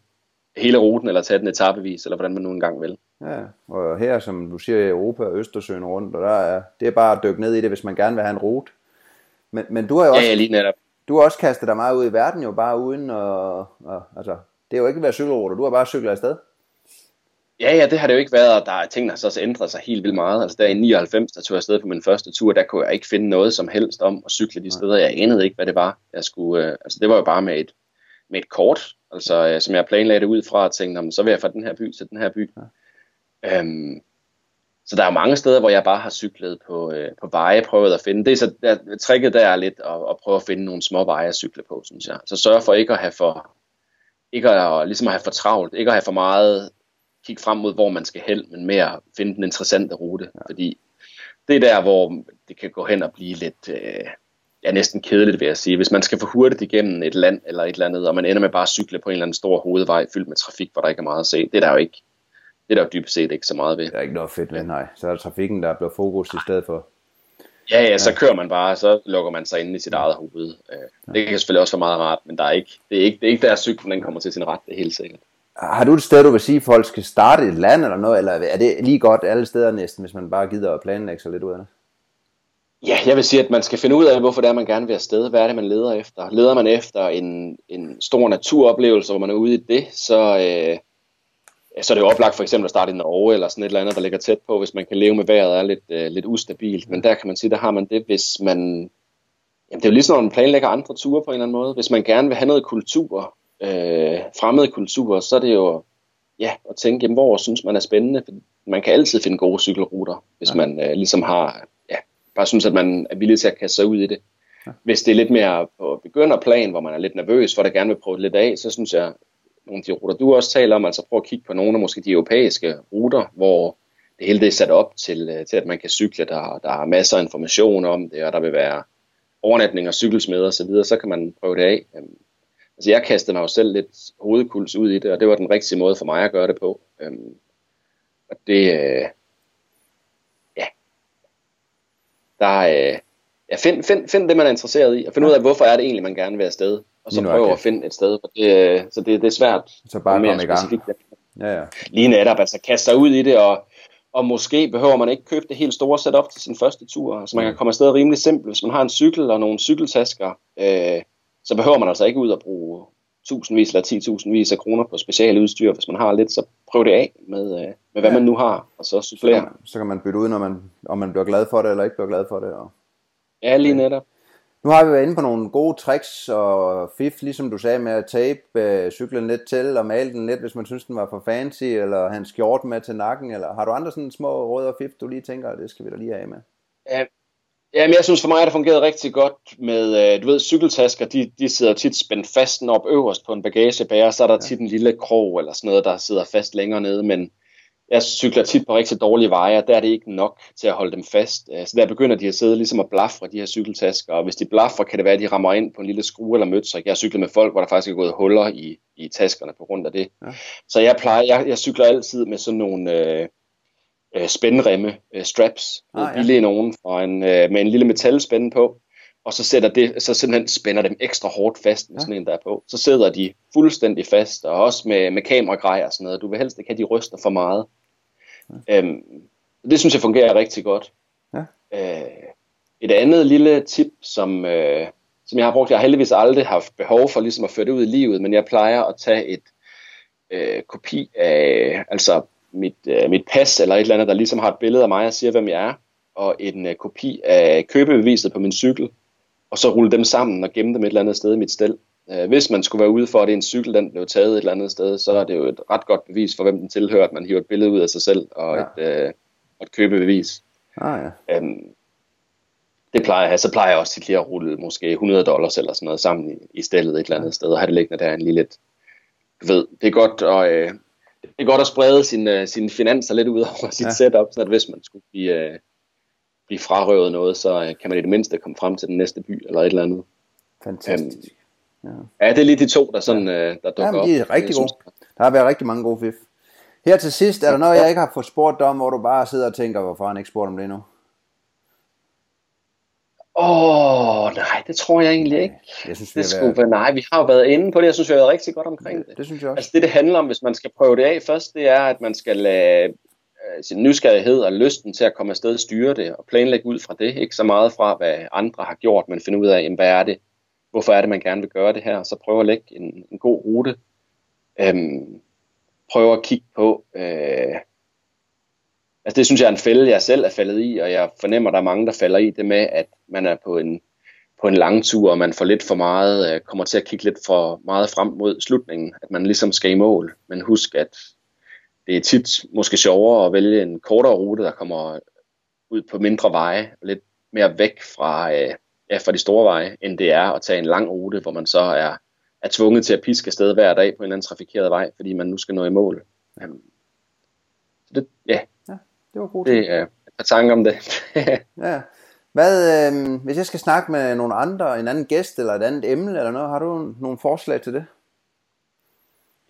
hele ruten, eller tage den etapevis, eller hvordan man nu engang vil. Ja, og her, som du siger, i Europa og Østersøen rundt, og der er, det er bare at dykke ned i det, hvis man gerne vil have en rute. Men, men du har jo også, ja, lige netop. du har også kastet dig meget ud i verden, jo bare uden at, og, altså, det er jo ikke været cykelruter, du har bare cyklet afsted. Ja, ja, det har det jo ikke været, og der er ting, der så også ændret sig helt vildt meget. Altså der i 99, der tog jeg afsted på min første tur, der kunne jeg ikke finde noget som helst om at cykle de steder. Jeg anede ikke, hvad det var. Jeg skulle, øh, altså det var jo bare med et, med et kort, altså øh, som jeg planlagde det ud fra, og tænkte, så vil jeg fra den her by til den her by. Ja. Øhm, så der er mange steder, hvor jeg bare har cyklet på, øh, på veje, prøvet at finde. Det er så, der, tricket der er lidt at, at prøve at finde nogle små veje at cykle på, synes jeg. Så sørg for ikke at have for, ikke at, ligesom at have for travlt, ikke at have for meget kigge frem mod, hvor man skal hen, men mere finde den interessante rute. Ja. Fordi det er der, hvor det kan gå hen og blive lidt, øh, ja, næsten kedeligt, vil jeg sige. Hvis man skal få hurtigt igennem et land eller et eller andet, og man ender med bare at cykle på en eller anden stor hovedvej fyldt med trafik, hvor der ikke er meget at se, det er der jo ikke. Det er der jo dybest set ikke så meget ved. Det er ikke noget fedt ved, nej. Så er der trafikken, der bliver fokus i stedet for. Ja, ja, så kører man bare, så lukker man sig ind i sit eget hoved. Øh, det kan selvfølgelig også være meget rart, men der er ikke, det, er ikke, det er ikke der cyklen den kommer til sin ret, det er helt sikkert. Har du et sted, du vil sige, at folk skal starte et land eller noget, eller er det lige godt alle steder næsten, hvis man bare gider at planlægge sig lidt ud af det? Ja, jeg vil sige, at man skal finde ud af, hvorfor det er, man gerne vil afsted. Hvad er det, man leder efter? Leder man efter en, en stor naturoplevelse, hvor man er ude i det, så, øh, så er det jo oplagt for eksempel at starte i Norge, eller sådan et eller andet, der ligger tæt på, hvis man kan leve med vejret er lidt, øh, lidt ustabilt. Men der kan man sige, der har man det, hvis man... Jamen, det er jo ligesom, når man planlægger andre ture på en eller anden måde. Hvis man gerne vil have noget kultur, øh, fremmede kultur, så er det jo ja, at tænke, jamen, hvor synes man er spændende. Man kan altid finde gode cykelruter, hvis ja. man øh, ligesom har, ja, bare synes, at man er villig til at kaste sig ud i det. Ja. Hvis det er lidt mere på begynderplan, hvor man er lidt nervøs for, at gerne vil prøve det lidt af, så synes jeg, nogle af de ruter, du også taler om, altså prøv at kigge på nogle af måske de europæiske ruter, hvor det hele det er sat op til, øh, til at man kan cykle, der, der er masser af information om det, og der vil være overnatning og cykelsmeder osv., så, videre, så kan man prøve det af. Altså jeg kastede mig jo selv lidt hovedkuls ud i det, og det var den rigtige måde for mig at gøre det på. Øhm, og det, øh, ja, der, øh, ja, find, find, find det, man er interesseret i, og find ud af, hvorfor er det egentlig, man gerne vil afsted og så prøve at finde et sted, for det, så det, det er svært. Så bare i gang. Ja, ja. Lige netop, altså kaste sig ud i det, og, og måske behøver man ikke købe det helt store setup til sin første tur. Altså man kan komme afsted rimelig simpelt. Hvis man har en cykel og nogle cykeltasker, øh, så behøver man altså ikke ud og bruge tusindvis eller 10.000 vis af kroner på specialudstyr. Hvis man har lidt, så prøv det af med, øh, med hvad ja. man nu har, og så supplere. Så, så kan man bytte ud, når man, om man bliver glad for det, eller ikke bliver glad for det. Og... Ja, lige netop. Nu har vi været inde på nogle gode tricks og fif, ligesom du sagde, med at tape øh, cyklen lidt til og male den lidt, hvis man synes, den var for fancy, eller have en skjort med til nakken, eller har du andre sådan små råd og fif, du lige tænker, det skal vi da lige have med? Ja, Jamen, jeg synes for mig, at det fungeret rigtig godt med, øh, du ved, cykeltasker, de, de sidder tit spændt fast op øverst på en bagagebærer, så er der ja. tit en lille krog eller sådan noget, der sidder fast længere nede, men jeg cykler tit på rigtig dårlige veje, og der er det ikke nok til at holde dem fast. Øh, så der begynder de at sidde ligesom at blafre de her cykeltasker, og hvis de blafrer, kan det være, at de rammer ind på en lille skrue eller mødt. Så jeg cykler med folk, hvor der faktisk er gået huller i, i taskerne på grund af det. Ja. Så jeg plejer, jeg, jeg cykler altid med sådan nogle øh, øh, spændremme, øh, straps, ah, ja. billige nogen, fra en, øh, med en lille metalspænde på, og så sætter det, så simpelthen spænder dem ekstra hårdt fast med ja. sådan en der på. Så sidder de fuldstændig fast, og også med, med kameragrej og sådan noget. Du vil helst ikke have, de ryster for meget. Ja. Øhm, det synes jeg fungerer rigtig godt. Ja. Øh, et andet lille tip, som, øh, som jeg har brugt, jeg har heldigvis aldrig haft behov for ligesom at føre det ud i livet, men jeg plejer at tage et øh, kopi af altså mit, øh, mit pas eller et eller andet, der ligesom har et billede af mig og siger, hvem jeg er, og en øh, kopi af købebeviset på min cykel, og så rulle dem sammen og gemme dem et eller andet sted i mit stel. Øh, hvis man skulle være ude for, at det en cykel, den blev taget et eller andet sted, så er det jo et ret godt bevis for, hvem den tilhører, at man hiver et billede ud af sig selv og ja. et, øh, et købebevis. Ah, ja. øhm, det plejer jeg have. Så plejer jeg også til lige at rulle måske 100 dollars eller sådan noget sammen i, i stillet et eller andet sted, og have det liggende der en lille lidt, du ved, det er godt at, øh, det er godt at sprede sine, øh, sine finanser lidt ud over sit ja. setup, så at hvis man skulle blive, øh, blive frarøvet noget, så øh, kan man i det mindste komme frem til den næste by eller et eller andet. Fantastisk. Um, Ja. ja, det er lige de to, der, sådan, ja. øh, der dukker Jamen, de er rigtig gode. Der har været rigtig mange gode fif. Her til sidst, er der noget, jeg ikke har fået spurgt om, hvor du bare sidder og tænker, hvorfor han ikke spurgt om det nu? Åh, oh, nej, det tror jeg egentlig ikke. Jeg synes, det skulle være... Nej, vi har jo været inde på det. Jeg synes, vi har været rigtig godt omkring det. Det, det synes jeg også. Altså det, det handler om, hvis man skal prøve det af først, det er, at man skal lade øh, sin nysgerrighed og lysten til at komme afsted styre det, og planlægge ud fra det. Ikke så meget fra, hvad andre har gjort, men finde ud af, jamen, hvad er det, hvorfor er det, man gerne vil gøre det her, så prøv at lægge en, en god rute. Øhm, prøv at kigge på, øh, altså det synes jeg er en fælde, jeg selv er faldet i, og jeg fornemmer, at der er mange, der falder i det med, at man er på en, på en lang tur, og man får lidt for meget, øh, kommer til at kigge lidt for meget frem mod slutningen, at man ligesom skal i mål. Men husk, at det er tit måske sjovere at vælge en kortere rute, der kommer ud på mindre veje, lidt mere væk fra, øh, ja, fra de store veje, end det er at tage en lang rute, hvor man så er, er tvunget til at piske afsted hver dag på en eller anden trafikeret vej, fordi man nu skal nå i mål. Øhm, så det, ja. ja, det var godt. Det er et par tanker om det. ja. Hvad, øh, hvis jeg skal snakke med nogle andre, en anden gæst eller et andet emne eller noget, har du nogle forslag til det?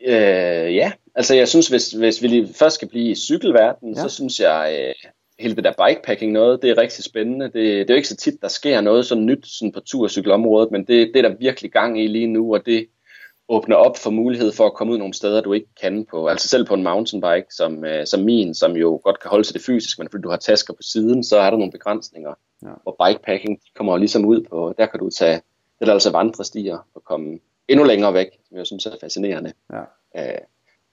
Øh, ja, altså jeg synes, hvis, hvis vi lige først skal blive i cykelverdenen, ja. så synes jeg, øh, hele det der bikepacking noget, det er rigtig spændende. Det, det er jo ikke så tit, der sker noget sådan nyt sådan på turcykelområdet, men det, det er der virkelig gang i lige nu, og det åbner op for mulighed for at komme ud nogle steder, du ikke kan på. Altså selv på en mountainbike som, øh, som min, som jo godt kan holde til det fysisk, men fordi du har tasker på siden, så er der nogle begrænsninger. Ja. Og bikepacking de kommer ligesom ud på, der kan du tage, det er altså vandrestiger og komme endnu længere væk, som jeg synes er fascinerende. Ja. Øh,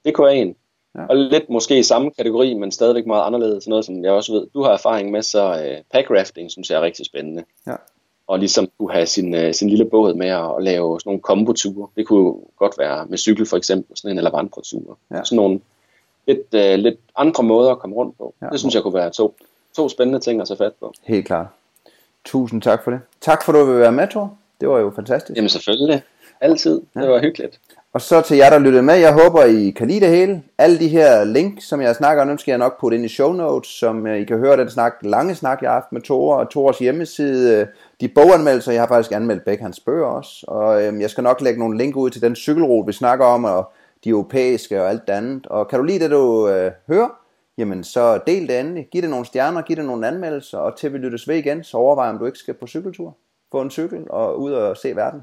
det kunne en. Ja. Og lidt måske i samme kategori, men stadigvæk meget anderledes. Noget, som jeg også ved, du har erfaring med, så uh, packrafting synes jeg er rigtig spændende. Ja. Og ligesom kunne have sin, uh, sin lille båd med at, at lave sådan nogle komboture. Det kunne godt være med cykel for eksempel, sådan en eller vandreture. Ja. Sådan nogle lidt, uh, lidt andre måder at komme rundt på. Ja. Det synes jeg kunne være to, to spændende ting at tage fat på. Helt klart. Tusind tak for det. Tak for, at du vil være med, Thor. Det var jo fantastisk. Jamen selvfølgelig. Altid. Ja. Det var hyggeligt. Og så til jer, der lyttede med, jeg håber, I kan lide det hele. Alle de her links, som jeg snakker om, dem skal jeg nok putte ind i show notes, som I kan høre den snak, lange snak, jeg har haft med Thor og Thors hjemmeside. De boganmeldelser, jeg har faktisk anmeldt begge hans bøger også. Og øhm, jeg skal nok lægge nogle link ud til den cykelrute, vi snakker om, og de europæiske og alt det andet. Og kan du lide det, du øh, hører, jamen så del det endelig. Giv det nogle stjerner, giv det nogle anmeldelser, og til vi lyttes ved igen, så overvej, om du ikke skal på cykeltur. Få en cykel og ud og se verden.